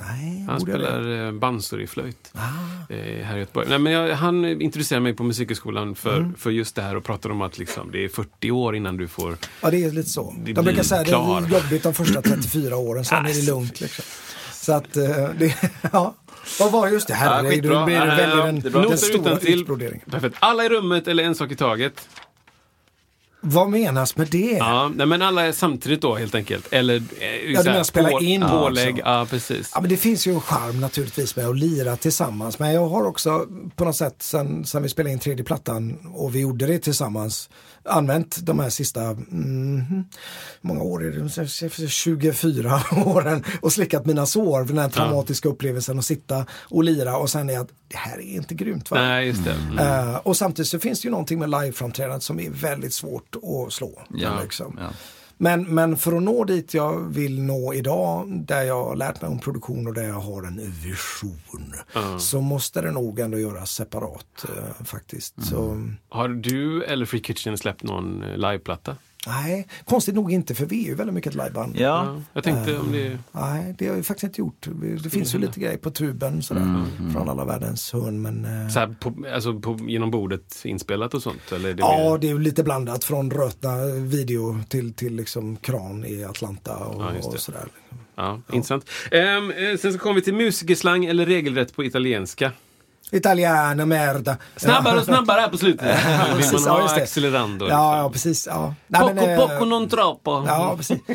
Nej, Han spelar eh, bansor i flöjt Ah. eh, här i Göteborg. Nej, men jag, han introducerade mig på Musikhögskolan för, Mm. för just det här och pratade om att liksom, det är 40 år innan du får... Ja, det är lite så. De brukar säga att det är jobbigt de första 34 åren, sen är det lugnt. Liksom. Så att, eh, det, ja. Vad var just det? Herregud, Ja, den, det är bra. den Noter stora utbroderingen. Perfekt. Alla i rummet eller en sak i taget? Vad menas med det? Ja, nej, men alla är samtidigt då helt enkelt. Eller eh, du så här, menar spela på- in Pålägg, ja precis. Ja, men det finns ju en charm naturligtvis med att lira tillsammans. Men jag har också på något sätt sen, sen vi spelade in tredje plattan och vi gjorde det tillsammans använt de här sista, mm, många år är det, 24 åren och slickat mina sår för den här traumatiska upplevelsen att sitta och lira och sen är att det här är inte grymt. Va? Nej, just. Mm. Eh, och samtidigt så finns det ju någonting med liveframträdandet som är väldigt svårt att slå. Ja, liksom. ja. Men, men för att nå dit jag vill nå idag, där jag har lärt mig om produktion och där jag har en vision, så måste det nog ändå göras separat eh, faktiskt. Så, Har du eller Free Kitchen släppt någon eh, liveplatta? Nej, konstigt nog inte för vi är ju väldigt mycket ett liveband. Ja, Jag tänkte om det... Nej, det har vi faktiskt inte gjort. Det finns ju lite grejer på tuben sådär, från alla världens hörn. Men, eh, Så här, på, alltså på, genom bordet inspelat och sånt? Eller är det Ja, mer- det är ju lite blandat från rötna video till, till liksom kran i Atlanta och, Ja, och sådär. Ja, intressant. Ehm, eh, sen så kommer vi till musikerslang eller regelrätt på italienska. Italiano merda. Snabbare och snabbare här på slutet. Vill man ja, ha accelerando? Ja, liksom. ja, precis. Ja. Nej, Poco men, eh, poco non troppo. Ja, precis.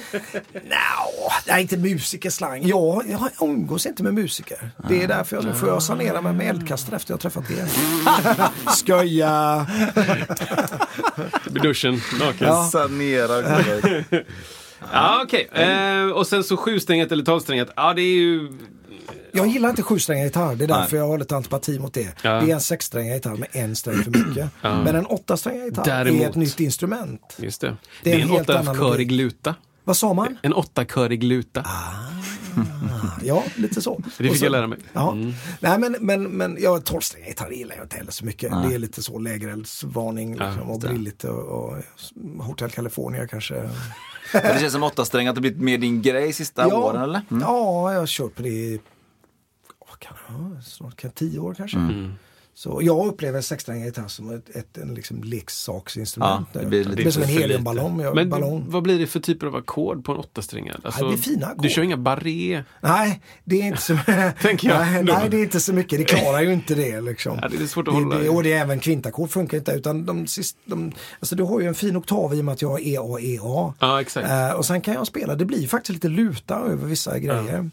no, nej, inte musikerslang. Jag, jag umgås inte med musiker. Det är därför jag nu får jag sanera mig med eldkastare efter jag har träffat er. Skoja! I duschen, naken. Ja. sanera. Ja, okej. Eh, och sen så sjusträngat eller tolvsträngat. Ja, det är ju... Jag gillar inte sjusträngad gitarr. Det är därför jag har lite antipati mot det. Ja. Det är en sexsträngad gitarr med en sträng för mycket. Men en åttasträngad gitarr är Däremot- ett nytt instrument. Just det. Det Det är är, en en helt åttakörig luta. Vad sa man? En åttakörig luta. Ja, lite så. Det fick så- jag lära mig. Ja. Mm. Nej men, men, men ja, tolvsträngad gitarr gillar jag inte heller så mycket. Det är lite så lägereldsvarning liksom, Ja, och brilligt och, och Hotel California kanske. Det känns som åtta sträng att det blivit mer din grej sista åren eller? Mm. Ja, jag har kört på det kan vara? snart kan, tio år kanske. Mm. Så jag upplever sexsträngad gitarr som ett, ett en liksom leksaksinstrument. Ja, det blir lite det blir som en heliumballong. Men ballong. vad blir det för typer av ackord på en åttasträngad? Alltså, det är fina ackord. Du kör inga barré? Nej, det är inte så, Tänker jag nej, nej, det är inte så mycket. Det klarar ju inte det. Liksom. Ja, det är svårt att hålla det. Och det är även kvintackord funkar inte. Utan de sist, de, alltså du har ju en fin oktav i och med att jag har EA, EA. Ja, exakt. Eh, och sen kan jag spela, det blir faktiskt lite luta över vissa grejer.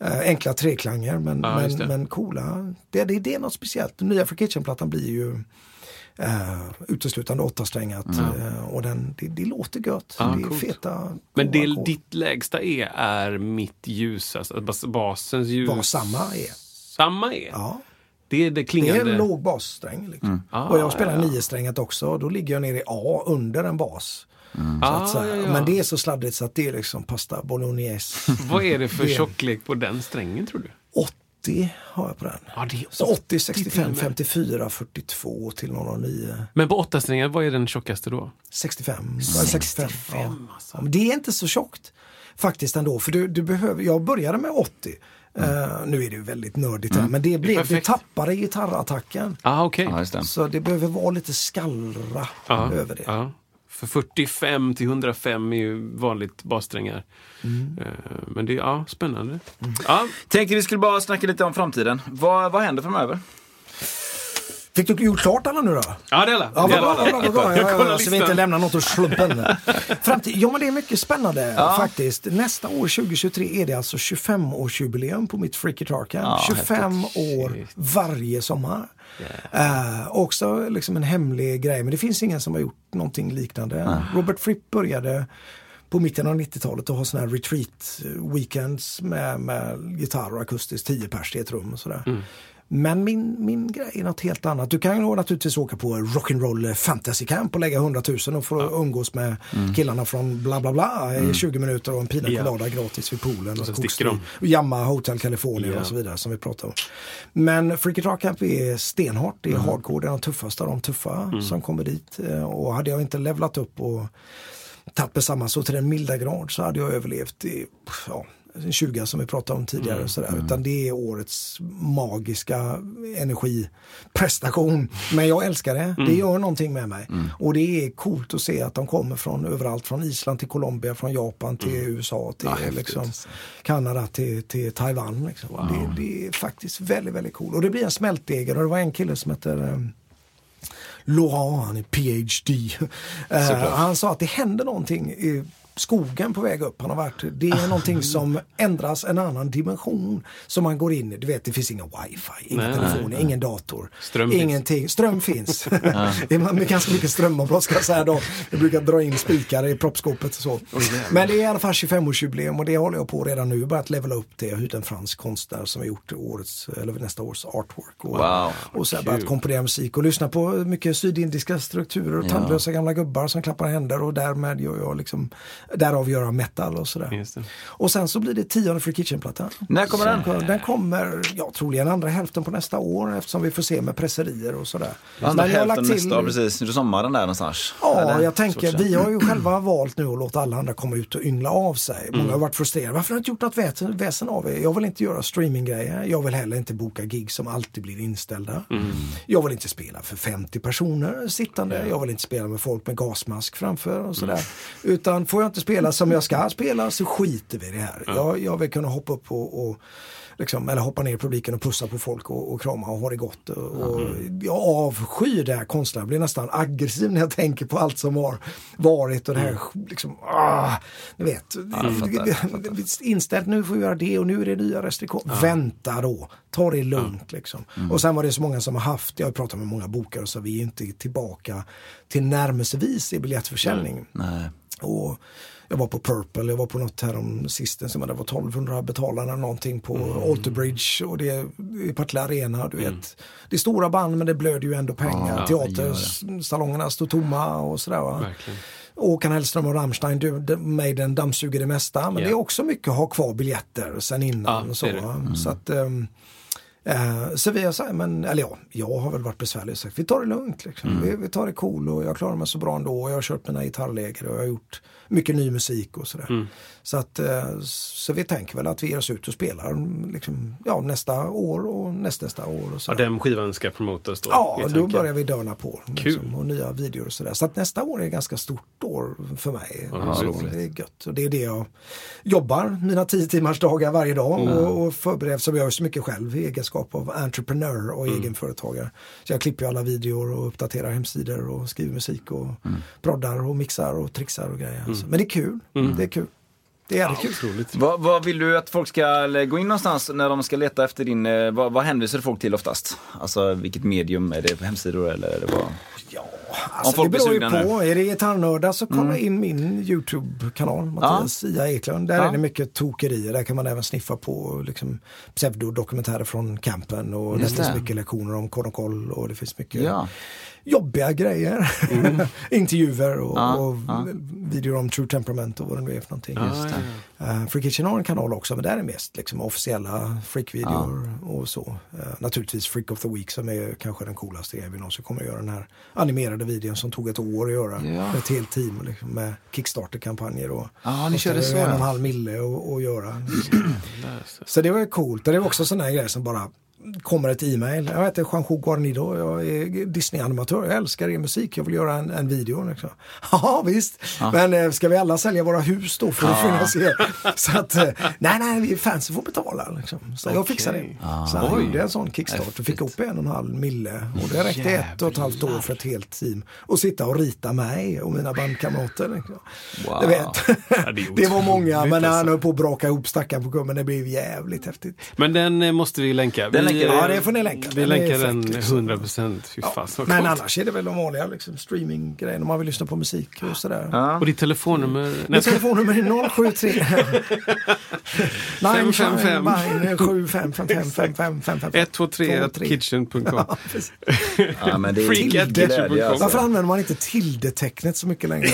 Eh, enkla treklanger men, Ja, men, men coola. Det, det, det är något speciellt. Den nya Free Kitchen-plattan blir ju Eh, uteslutande åttasträngat eh, och den, det, det låter gött. Ja, det är coolt. feta Men det, ackord. ditt lägsta E är mitt ljus, alltså bas, basens ljus. Vad samma är. Samma E? Ja. Det är det Det är klingande. en låg bassträng. Liksom. Ah, och jag spelar ja, ja. niosträngat också. Då ligger jag nere i A under en bas. Så Ah, att, så här, ja, ja. Men det är så sladdrigt så att det är liksom pasta bolognese. Vad är det för Det- tjocklek på den strängen tror du? 80 har jag på den. Ja, det är Så 80, till 65, och med. 54, 42 till 009. Men på åtta strängar, vad är den tjockaste då? 65. 65. Ja. alltså. Ja, men det är inte så tjockt faktiskt ändå. För du, du behöver, jag började med 80. Eh, nu är det ju väldigt nördigt här, men det, blev, det perfekt. tappade gitarrattacken. Ah, just det. Så det behöver vara lite skallra Ja, över det. ja. För 45 till 105 är ju vanligt bassträngar. Mm. Eh, Men det är ja, spännande. Ja, Tänkte vi skulle bara snacka lite om framtiden. Vad, vad händer framöver? Fick du gjort klart alla nu då? ja det är alla. Ja, vad bra, Ja, ja, Så vi inte lämnar något åt slumpen. Framtid, ja men det är mycket spännande faktiskt. Nästa år 2023 är det alltså 25-årsjubileum på mitt Freaky Camp. Ja, 25 år varje sommar. Eh, också liksom en hemlig grej, men det finns ingen som har gjort någonting liknande. Robert Fripp började på mitten av 90-talet att ha sådana här retreat weekends med, med gitarr och akustiskt, 10 pers i ett rum och sådär. Men min, min grej är något helt annat. Du kan ju naturligtvis åka på Rock'n'Roll Fantasy Camp och lägga 100 000 och få umgås med killarna från bla bla bla i 20 minuter och en pina Ja. colada gratis vid poolen. Och, de. och Yamaha Hotel California Ja. och så vidare som vi pratar om. Men Freaky Guitar Camp är stenhårt, det är hardcore, det är de tuffaste av de tuffa som kommer dit. Eh, Och hade jag inte levlat upp och mig samman så till den milda grad så hade jag överlevt i ja, en 20 som vi pratade om tidigare. och Sådär. Utan det är årets magiska energiprestation. Men jag älskar det. Det gör någonting med mig. Och det är coolt att se att de kommer från överallt. Från Island till Colombia, från Japan till USA till liksom, Kanada till, till Taiwan. Liksom. Det, det är faktiskt väldigt, väldigt coolt. Och det blir en smältdegel. Och det var en kille som heter um, Laurent, han är PhD. Eh, han sa att det händer någonting i skogen på väg upp. Han har varit, det är någonting som ändras, en annan dimension som man går in i. Du vet, det finns inga wifi, inga Nej, telefoner, ingen dator. Ström finns. ingenting. Ström finns. det är ganska mycket strömavbrott ska jag säga då. Jag brukar dra in spikar i proppskåpet och så. Men det är i alla fall 25-årsjubileum och det håller jag på redan nu. Börjat levela upp det. Jag har en fransk konstnär som har gjort årets, eller nästa års artwork. Och, Wow, och så har börjat komponera musik och lyssna på mycket sydindiska strukturer och tandlösa gamla gubbar som klappar händer och därmed gör jag liksom, därav gör jag metal och sådär. Just det. Och sen så blir det tionde Free Kitchen-plattan. När kommer den? Den kommer, ja troligen andra hälften på nästa år eftersom vi får se med presserier och sådär. Andra Men hälften lagt till- nästa år, precis. Nu sommaren där någonstans. Ja, Eller? jag tänker, vi har ju själva valt nu att låta alla andra komma ut och yngla av sig. Många har varit frustrerade. Varför har ni inte gjort något väsen, väsen av er? Jag vill inte göra streaminggrejer. Jag vill heller inte boka gig som alltid blir inställda. Jag vill inte spela för 50 personer sittande. Jag vill inte spela med folk med gasmask framför och sådär. Utan får jag inte spela som jag ska spela så skiter vi i det här. Jag, jag vill kunna hoppa upp och, och Liksom, eller hoppa ner i publiken och pussa på folk och, och krama och ha det gott. Och, och Jag avskyr det här konstnära. Jag blir nästan aggressiv när jag tänker på allt som har varit och det här liksom, ah, ni vet. fattar. Inställt nu får vi göra det och nu är det nya restriktioner. Vänta då, ta det lugnt liksom. Och sen var det så många som har haft, jag har pratat med många bokare så vi är inte tillbaka till närmelsevis i biljettförsäljning. Nej. Och jag var på Purple, jag var på något här om sistens, det var 1200 betalare någonting på Alter Bridge och det är i Partille Arena, du vet. Det är stora band men det blöder ju ändå pengar. Ja, Teatersalongerna står tomma och sådär va. Verkligen. Håkan Hellström och Rammstein, du, de- Maiden dammsuger det mesta. Men Ja. det är också mycket att ha kvar biljetter sen innan. Ja, och så, det det. va? så att ehm, eh, så vi har sagt, men, eller ja, jag har väl varit besvärlig och sagt vi tar det lugnt. Liksom. Vi, vi tar det cool och jag klarar mig så bra ändå. Och jag har kört mina gitarrläger och jag har gjort mycket ny musik och sådär. Så, att, eh, så vi tänker väl att vi ger oss ut och spelar liksom, ja, nästa år och nästnästa år. Och Ja, sådär. den skivan ska promotas då? Ja, då tanken. börjar vi dörna på. Liksom, och nya videor och sådär. Så att nästa år är ett ganska stort år för mig. Ja, så roligt. det är gött. Och det är det jag jobbar, mina tio timmars dagar varje dag. Mm. Och, och förbereder, jag gör så mycket själv i egenskap av entreprenör och Mm. egenföretagare. Så jag klipper ju alla videor och uppdaterar hemsidor och skriver musik och Mm. proddar och mixar och trixar och grejer. Så- Men det är kul. Det är kul. Det är kul. Otroligt. Vad, vad vill du att folk ska gå in någonstans när de ska leta efter din, eh, vad, vad hänvisar folk till oftast? Alltså vilket medium, är det hemsidor eller är det vad? Alltså, det beror ju på. Är det gitarrnördar så kolla in min YouTube-kanal, Mattias Ia Eklund. Där Ja. är det mycket tokerier. Där kan man även sniffa på liksom, pseudodokumentärer från campen. Och det finns mycket lektioner om kod och koll och det finns mycket Ja. Jobbiga grejer. Intervjuer och, Ja, och ja. videor om True Temperament och vad det nu är för någonting. Ja, ja. Uh, Freak Kitchen har en kanal också men där är mest liksom, officiella freakvideor och så. Eh, naturligtvis Freak of the Week som är kanske den coolaste grejen vi någonsin kommer att göra. Den här animerade videon som tog ett år att göra. Ja. Med ett helt team liksom, med Kickstarter-kampanjer. Och, Ja, ni körde kostade så, En och en ja. halv mille att göra. så det var ju coolt. Och det var också sådana grejer som bara kommer ett e-mail. Jag heter Juanjo Guarnido, jag är Disney-animatör, jag älskar er musik, jag vill göra en, en video. Liksom. Ja visst, men eh, ska vi alla sälja våra hus då för att finansiera? Så att, eh, nej nej, vi fansen får betala. Liksom. Så jag fixar det. Så jag gjorde en sån kickstart och fick upp en och en halv mille. Och det räckte ett och ett halvt år för ett helt team. Och sitta och rita mig och mina bandkamrater. Liksom. Wow. Vet, det var många, men när han alltså. höll på att braka ihop stackaren på kummen, det blev jävligt häftigt. Men den eh, måste vi länka. Den du. eh, Ja, det får ni länka. Vi Den är länkar den liksom. 100 procent. Så Men annars är det väl de vanliga liksom, streaminggrejerna om man vill lyssna på musik och sådär. Och ditt telefonnummer? Mitt telefonnummer är 073 Fem, fem, fem. 75555555. 123 kitchen.com. Ja, precis. Ja, men det är Freak at glädje, kitchen.com. alltså. Varför använder man inte tilde-tecknet så mycket längre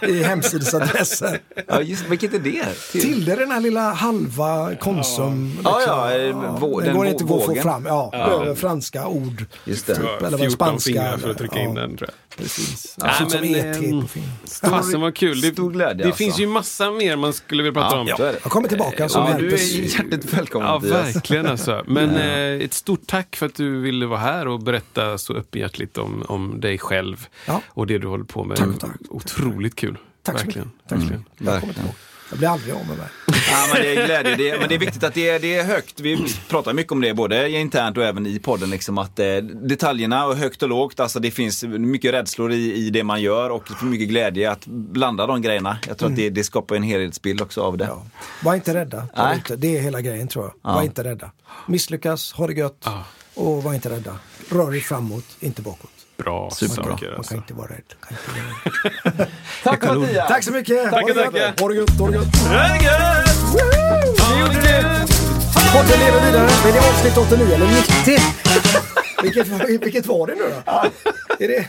på, i hemsidesadressen? Ja, just, vilket är det? Till- Tilde är den här lilla halva Konsum. Ja, liksom. ja, eh, vå- den den går inte att få fram. Ja, över franska ord. Just det. Typ, eller vad 14 spanska. fingrar för att trycka in ja, den tror jag. Precis. Nej, Ja, som men, ET på film. Fasen vad kul. Det, stor glädje, det alltså. finns ju massa mer man skulle vilja prata om. det. Jag kommer tillbaka som Ja, du är hjärtligt välkommen Ja, Mattias. verkligen alltså. Men eh, ett stort tack för att du ville vara här och berätta så öppenhjärtligt om, om dig själv Ja. och det du håller på med. Tack, tack. Otroligt kul. Tack så verkligen. mycket. Tack så mycket. Jag kommer Verkligen. tillbaka. Jag blir aldrig av med mig. Ja, men det är glädje. Det är, men det är viktigt att det är, det är högt. Vi pratar mycket om det både internt och även i podden. Liksom, att eh, detaljerna och högt och lågt. Alltså, det finns mycket rädslor i, i det man gör och mycket glädje att blanda de grejerna. Jag tror att det, det skapar en helhetsbild också av det. Ja. Var inte rädda. Nej. ute. Det är hela grejen tror jag. Var inte rädda. Misslyckas, ha det gött och var inte rädda. Rör er framåt, inte bakåt. Bra Superbra. saker. Man Alltså. kan inte vara rädd. Kan inte vara rädd. Tack Mattias! Tack så mycket! Tackar, Ha det gött. tackar. Ha det gött, ha det gött! Ha det gött! Podden lever vidare. Men det är avsnitt 89 eller 90. vilket, vilket var det nu då? Är det?